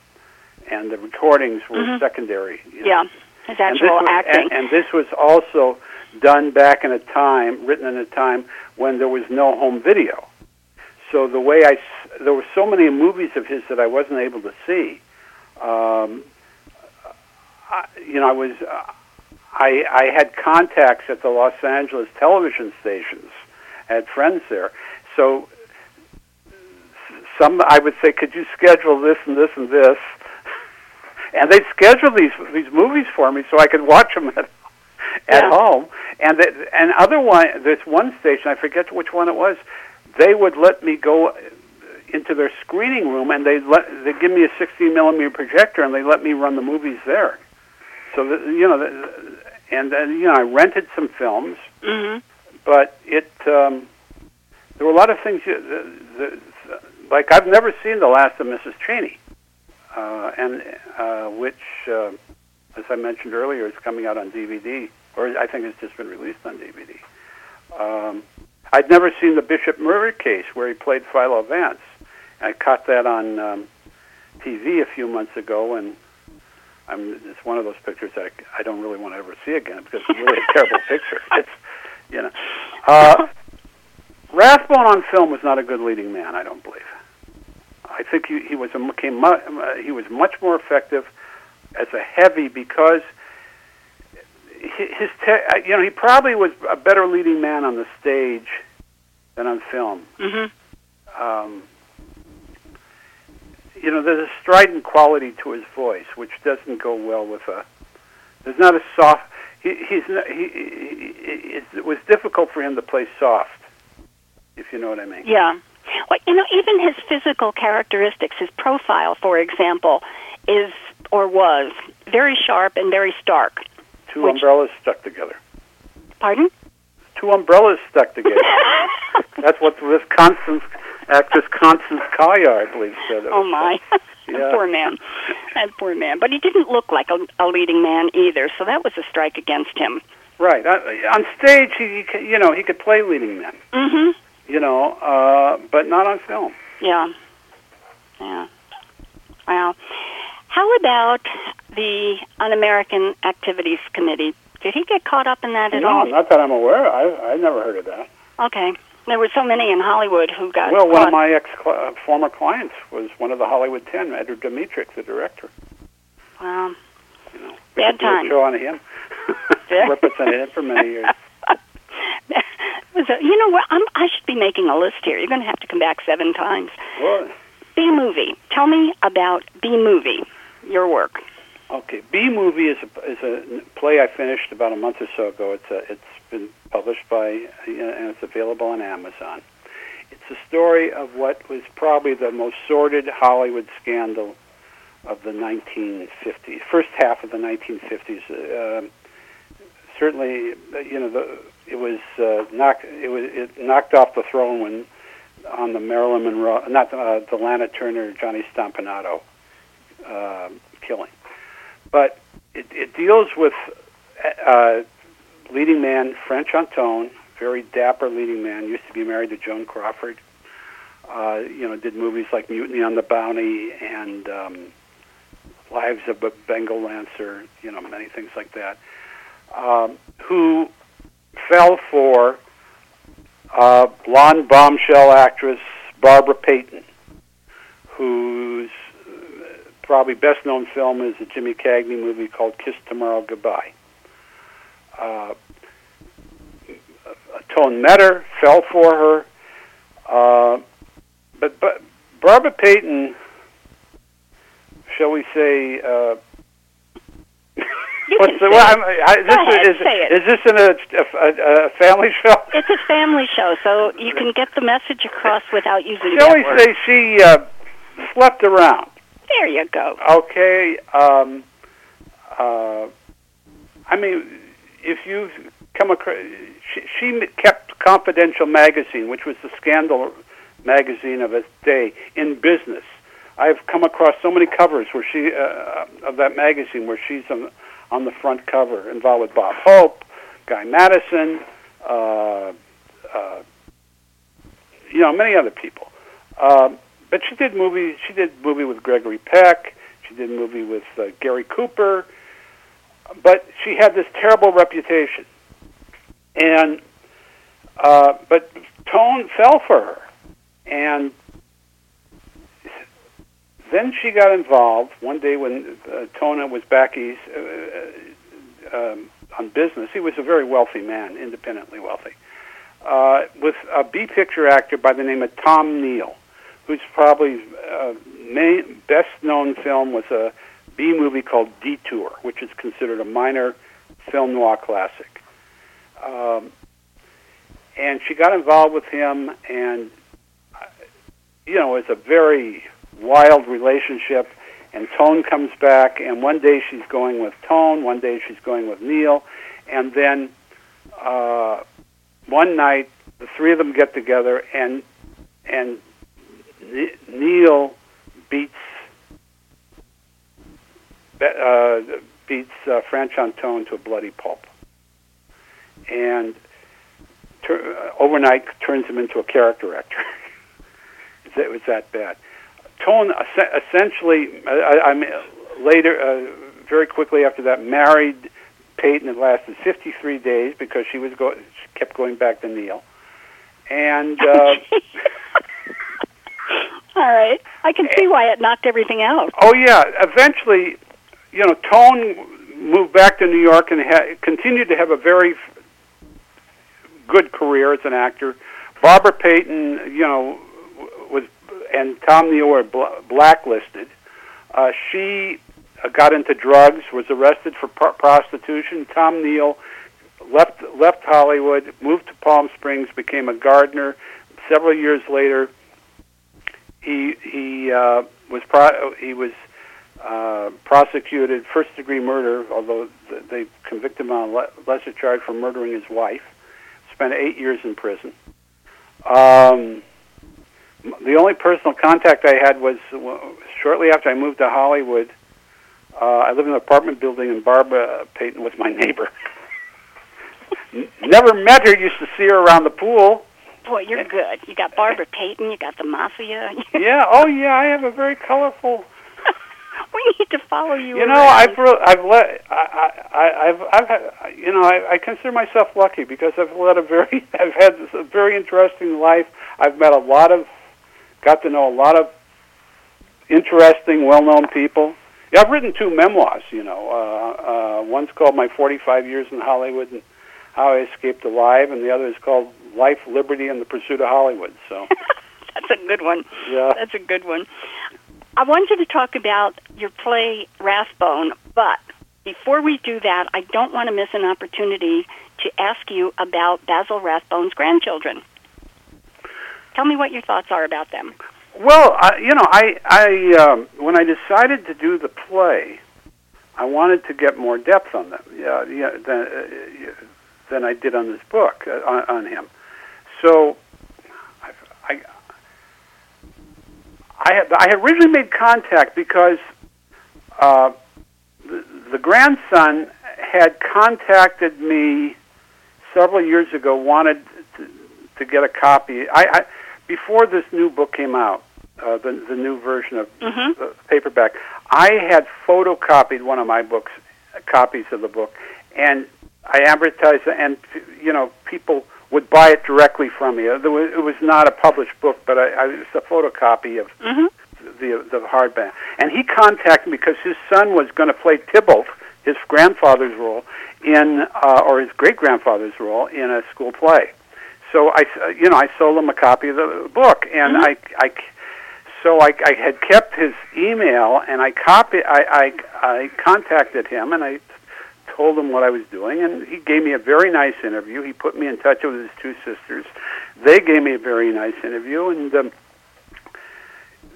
and the recordings were Mhm. secondary. you know. Yeah, his And actual was- acting. And, and this was also done back in a time, written in a time when there was no home video. So the way I, there were so many movies of his that I wasn't able to see. Um, I, you know, I was, uh, I, I had contacts at the Los Angeles television stations. I had friends there. So some, I would say, could you schedule this and this and this? and they'd schedule these these movies for me so I could watch them at at Yeah. home. And the, and other one, this one station, I forget which one it was. They would let me go into their screening room, and they let they give me a 16 millimeter projector, and they let me run the movies there. So that, you know, the, and then you know, I rented some films, hmm but it um, there were a lot of things. You, the, the, like I've never seen the last of Mrs. Cheyney, uh, and uh, which, uh, as I mentioned earlier, is coming out on DVD, or I think it's just been released on DVD. Um, I'd never seen the Bishop murder case where he played Philo Vance. I caught that on um, TV a few months ago, and I'm, it's one of those pictures that I, I don't really want to ever see again because it's really a terrible picture. It's you know. Uh, Rathbone on film was not a good leading man. I don't believe. I think he, he was a, came, mu- uh, he was much more effective as a heavy because hi- his te- uh, you know he probably was a better leading man on the stage than on film. hmm Um, you know, there's a strident quality to his voice, which doesn't go well with a. There's not a soft. He, he's not, he, he, he, it was difficult for him to play soft, if you know what I mean. Yeah. Well, you know, even his physical characteristics, his profile, for example, is or was very sharp and very stark. Two Which- umbrellas stuck together. Pardon? Two umbrellas stuck together. That's what this Constance actress Constance Collier, I believe, said. It oh my, Yeah. that poor man, that poor man. But he didn't look like a, a leading man either, so that was a strike against him. Right uh, on stage, he, he could- you know he could play leading men, hmm you know, uh, but not on film. Yeah. Yeah. Wow. How about the Un-American Activities Committee? Did he get caught up in that at all? no, all? not that I'm aware. I I never heard of that. Okay. There were so many in Hollywood who got Well, one caught. of my ex uh, former clients was one of the Hollywood Ten, Edward Dmytryk, the director. Wow. You know, we Bad time. show on him. Represented him for many years. You know what? I'm, I should be making a list here. You're going to have to come back seven times. Well, B movie. Tell me about B movie. Your work. okay. B movie is a is a play I finished about a month or so ago. It's a, it's been published by uh, and it's available on Amazon. It's a story of what was probably the most sordid Hollywood scandal of the 1950s, first half of the 1950s. Uh, certainly, uh, you know, the, it was uh, knocked. It was it knocked off the throne when on the Marilyn Monroe, not uh, the Lana Turner, Johnny Stompanato uh, killing, but it, it deals with uh, leading man Franchot Tone, very dapper leading man. Used to be married to Joan Crawford. Uh, you know, did movies like Mutiny on the Bounty and um, Lives of a Bengal Lancer, you know, many things like that, um, who fell for uh, blonde bombshell actress Barbara Payton, whose uh, probably best known film is a Jimmy Cagney movie called Kiss Tomorrow Goodbye. Uh, Tone Metter fell for her, uh, but, but Barbara Payton, shall we say, uh, What's the, well. I'm, I, Go this ahead, is, say it. is this in a, a, a family show? It's a family show, so you can get the message across without using Shall we say she uh, slept around? There you go. Okay. Um, uh, I mean, if you've come across, she, she kept Confidential magazine, which was the scandal magazine of its day, in business. I've come across so many covers where she uh, of that magazine where she's on, on the front cover, involved with Bob Hope, Guy Madison, uh, uh, you know, many other people. Um, but she did movies. She did movie with Gregory Peck. She did movie with uh, Gary Cooper. But she had this terrible reputation, and uh, but Tone fell for her, and then she got involved one day when uh, Tona was back east uh, um, on business. He was a very wealthy man, independently wealthy, uh, with a B picture actor by the name of Tom Neal, whose probably uh, main, best known film was a B movie called Detour, which is considered a minor film noir classic. Um, and she got involved with him, and you know, it's a very wild relationship. And Tone comes back, and one day she's going with Tone, one day she's going with Neal, and then uh, one night the three of them get together, and and Neal beats uh, beats uh, Franchot Tone to a bloody pulp, and tur- uh, overnight turns him into a character actor. it was that bad. Tone essentially, I, I mean, later, uh, very quickly after that, married Payton. It lasted 53 days because she was go- she kept going back to Neal, and. Uh, All right. I can see why it knocked everything out. Oh yeah, eventually, you know, Tone moved back to New York and ha- continued to have a very good career as an actor. Barbara Payton, you know, was and Tom Neal were bl- blacklisted. Uh, she uh, got into drugs, was arrested for pr- prostitution. Tom Neal left left Hollywood, moved to Palm Springs, became a gardener. Several years later, he he uh, was pro- he was uh, prosecuted first degree murder, although th- they convicted him on a le- lesser charge for murdering his wife. Spent eight years in prison. Um, the only personal contact I had was w- shortly after I moved to Hollywood. Uh, I lived in an apartment building, and Barbara Payton was my neighbor. Never met her. Used to see her around the pool. Boy, you're good. You got Barbara Payton. You got the mafia. Yeah. Oh, yeah. I have a very colorful. we need to follow you. You know, around. I've re- I've let I, I I've I've had, you know I, I consider myself lucky because I've led a very I've had a very interesting life. I've met a lot of, got to know a lot of interesting, well-known people. Yeah, I've written two memoirs. You know, uh, uh, one's called "My 45 Years in Hollywood" and how I escaped alive, and the other is called "Life, Liberty, and the Pursuit of Hollywood." So, That's a good one. yeah. That's a good one. I wanted to talk about your play Rathbone, but before we do that, I don't want to miss an opportunity to ask you about Basil Rathbone's grandchildren. Tell me what your thoughts are about them. Well, I, you know, I, I um, when I decided to do the play, I wanted to get more depth on them, yeah, yeah, than, uh, than I did on this book uh, on, on him. So, I, I, I had I had originally made contact because uh, the, the grandson had contacted me several years ago, wanted to, to get a copy. I, I before this new book came out, uh, the the new version of Mhm. the paperback, I had photocopied one of my books, copies of the book, and I advertised, and you know, people would buy it directly from me. It was, it was not a published book, but I, I, it was a photocopy of hmm the the hardback. And he contacted me because his son was going to play Tybalt, his grandfather's role in, uh, or his great grandfather's role in a school play. So I, you know, I sold him a copy of the book, and Mhm. I, I, so I, I had kept his email, and I copy, I, I, I contacted him, and I told him what I was doing, and he gave me a very nice interview. He put me in touch with his two sisters. They gave me a very nice interview, and um,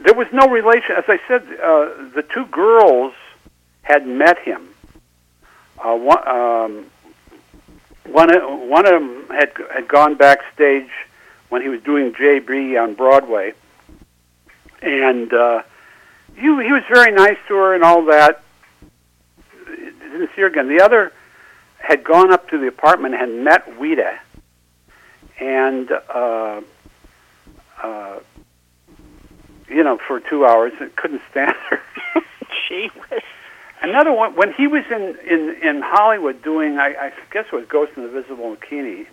there was no relation. As I said, uh, the two girls had met him. Uh, one, um, one, of- one of them had had gone backstage when he was doing JB on Broadway, and uh, he he was very nice to her and all that. Didn't see her again. The other had gone up to the apartment and met Ouida, and uh, uh, you know, for two hours and couldn't stand her. Gee whiz. Another one, when he was in, in, in Hollywood doing, I, I guess it was Ghost in the Visible Bikini,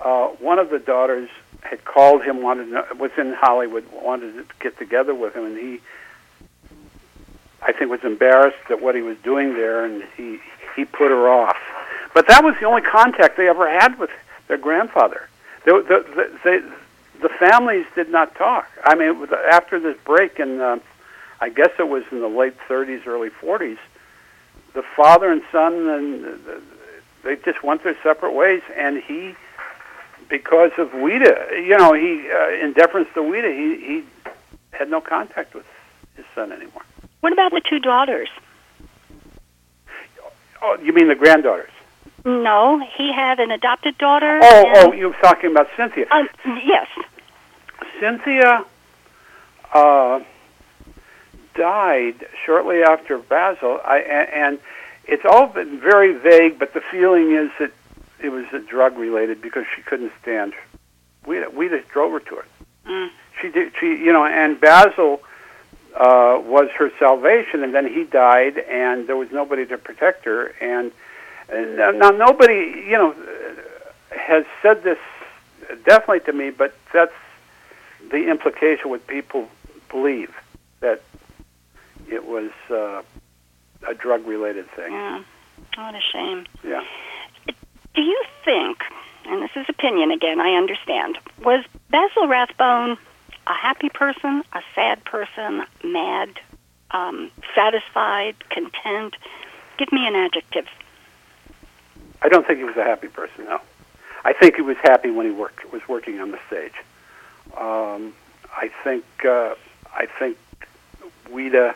uh, one of the daughters had called him, wanted to was in Hollywood, wanted to get together with him, and he, I think, was embarrassed at what he was doing there, and he, he put her off. But that was the only contact they ever had with their grandfather. They, the, the, they, the families did not talk. I mean, after this break in, uh, I guess it was in the late 30s, early 40s, the father and son, and they just went their separate ways. And he, because of Ouida, you know, he, uh, in deference to Ouida, he, he had no contact with his son anymore. What about the two daughters? Oh, you mean the granddaughters? No, he had an adopted daughter. Oh, oh, you were talking about Cynthia. Um, yes. Cynthia uh, died shortly after Basil, I, and it's all been very vague. But the feeling is that it was drug related because she couldn't stand. We we just drove her to it. Mm. She did. She you know, and Basil uh, was her salvation, and then he died, and there was nobody to protect her. And, and now nobody you know has said this definitely to me, but that's the implication what people believe that it was uh, a drug related thing. Yeah. What a shame. Yeah. Do you think, and this is opinion again, I understand, was Basil Rathbone a happy person, a sad person, mad, um, satisfied, content? Give me an adjective. I don't think he was a happy person. No, I think he was happy when he worked was working on the stage. Um, I think uh, I think Ouida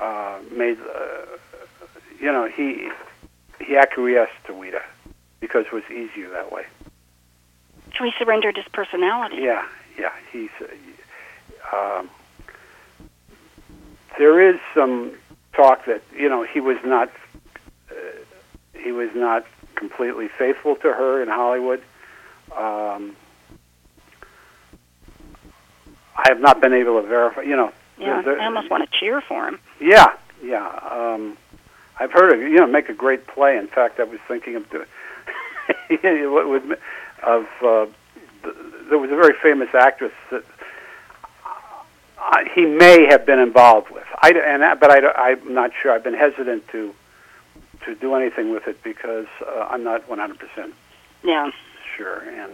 uh, made uh, you know he he acquiesced to Ouida because it was easier that way. So he surrendered his personality. Yeah, yeah. He's. Uh, um, there is some talk that you know he was not. Uh, he was not completely faithful to her in Hollywood. Um, I have not been able to verify. You know. Yeah, there- I almost want to cheer for him. Yeah, yeah. Um, I've heard of you know make a great play. In fact, I was thinking of doing what would of uh, there was a very famous actress that uh, he may have been involved with. I and that, but I, I'm not sure. I've been hesitant to to do anything with it because uh, I'm not 100 percent Yeah. sure. And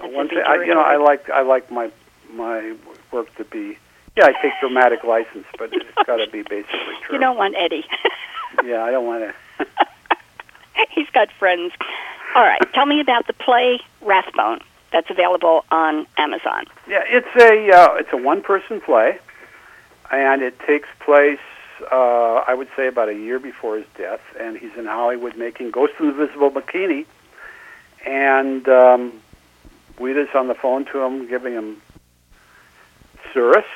uh, one thing, I, you know, I like I like my my work to be. Yeah, I take dramatic license, but it's got to be basically true. You don't want Eddie. Yeah, I don't want to. He's got friends. All right, tell me about the play Rathbone that's available on Amazon. Yeah, it's a uh, it's a one person play, and it takes place. Uh, I would say about a year before his death, and he's in Hollywood making Ghost in the Visible Bikini, and um, Ouida's on the phone to him, giving him Cirrus,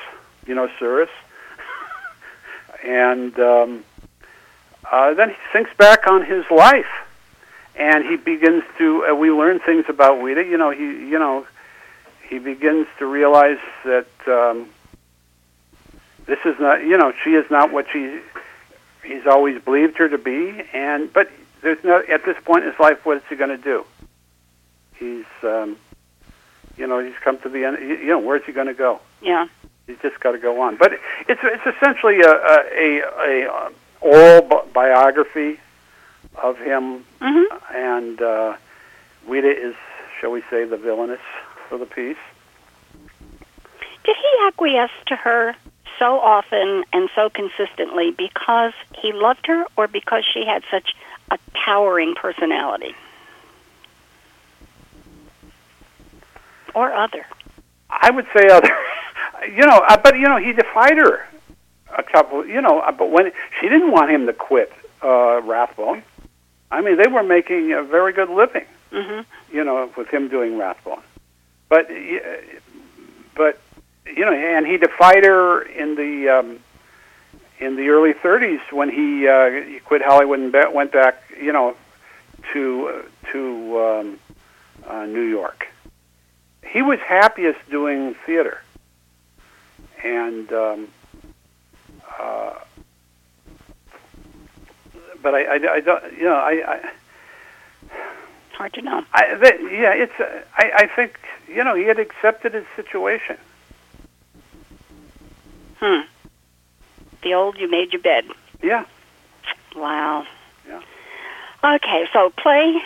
you know Cirrus, and um, uh, then he thinks back on his life, and he begins to. Uh, we learn things about Ouida. You know, he you know he begins to realize that um, this is not, you know, she is not what she he's always believed her to be, and but there's no at this point in his life, what is he going to do? He's, um, you know, he's come to the end. You know, where's he going to go? Yeah. He's just got to go on. But it's it's essentially a a, a, a oral bi- biography of him, hmm and uh, Ouida is, shall we say, the villainess for the piece. Did he acquiesce to her so often and so consistently because he loved her or because she had such a towering personality? Or other. I would say other, you know, uh, but you know, he defied her a couple, you know, uh, but when she didn't want him to quit uh, Rathbone, I mean, they were making a very good living, hmm you know, with him doing Rathbone. But, but you know, and he defied her in the um, in the early '30s when he uh, he quit Hollywood and ba- went back, you know, to uh, to um, uh, New York. He was happiest doing theater, and um, uh, but I, I, I don't, you know, I, I Hard to know. I, that, yeah, it's. Uh, I, I think you know he had accepted his situation. Hmm. The old you made your bed. Yeah, Wow. Yeah. Okay, so play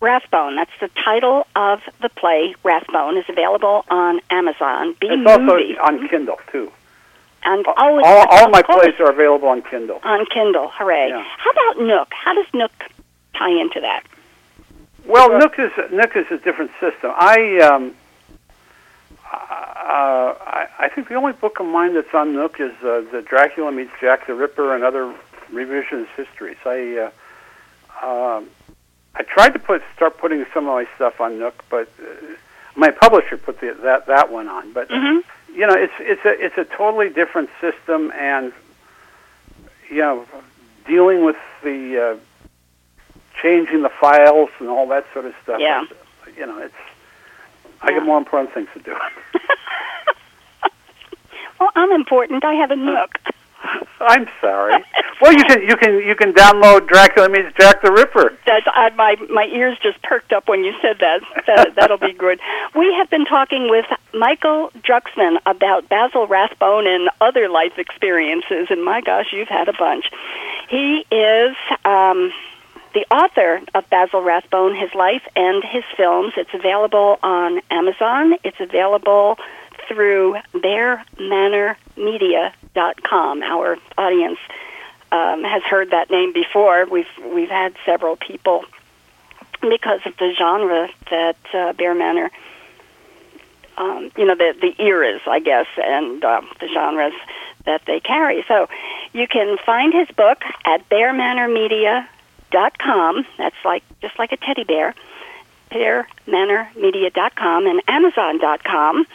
Rathbone. That's the title of the play. Rathbone is available on Amazon. B it's also movie. on Kindle too. And All, all, all my plays are available on Kindle. on Kindle. Hooray! Yeah. How about Nook? How does Nook tie into that? Well, Nook is Nook is a different system. I um, uh, I, I think the only book of mine that's on Nook is uh, the Dracula meets Jack the Ripper and other revisionist histories. I uh, um, I tried to put start putting some of my stuff on Nook, but uh, my publisher put the, that that one on. But hmm you know, it's it's a it's a totally different system, and you know, dealing with the uh, changing the files and all that sort of stuff. Yeah. it's, you know, it's I Yeah. got more important things to do. well, I'm important. I have a Nook. I'm sorry. Well, you can you can you can download Dracula meets Jack the Ripper. That's, I, my my ears just perked up when you said that. that. That'll be good. We have been talking with Michael Druxman about Basil Rathbone and other life experiences, and my gosh, you've had a bunch. He is um, the author of Basil Rathbone: His Life and His Films. It's available on Amazon. It's available through BearManorMedia.com. Our audience um, has heard that name before. We've we've had several people because of the genre that uh, Bear Manor, um, you know, the the eras, I guess, and uh, the genres that they carry. So you can find his book at BearManorMedia.com. That's like just like a teddy bear. BearManorMedia.com and Amazon.com.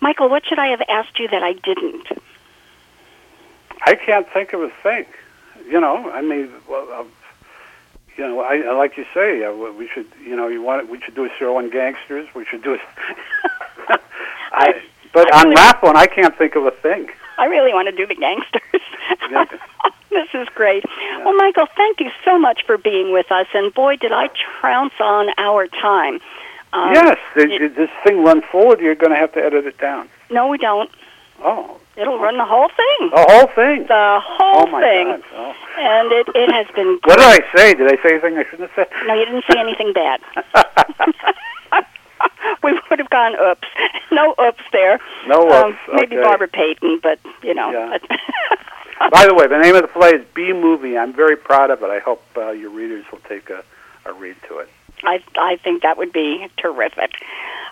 Michael, what should I have asked you that I didn't? I can't think of a thing. You know, I mean, well, uh, you know, I, I like you say, uh, we should, you know, you want we should do a show on gangsters. We should do a. I, but I on really- Rathbone, I can't think of a thing. I really want to do the gangsters. Yeah. this is great. Well, Michael, thank you so much for being with us. And boy, did I trounce on our time. Um, yes, it- this thing run forward. You're going to have to edit it down. No, we don't. Oh, It'll run the whole thing. the whole thing. The whole oh my thing. God. Oh. And it, it has been What did I say? Did I say anything I shouldn't have No, you didn't say anything bad. said? we would have gone oops. No oops there. no. Um, oops. maybe okay. Barbara Payton, but, you know. Yeah. By the way, the name of the play is B Movie. I'm very proud of it. I hope uh, your readers will take a, a read to it. I I think that would be terrific.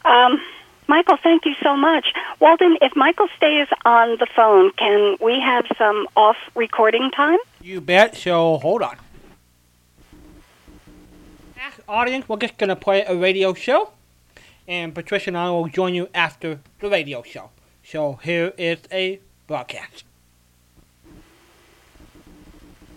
Um, Michael, thank you so much. Walden, if Michael stays on the phone, can we have some off recording time? You bet. So hold on. Audience, we're just gonna play a radio show, and Patricia and I will join you after the radio show. So here is a broadcast.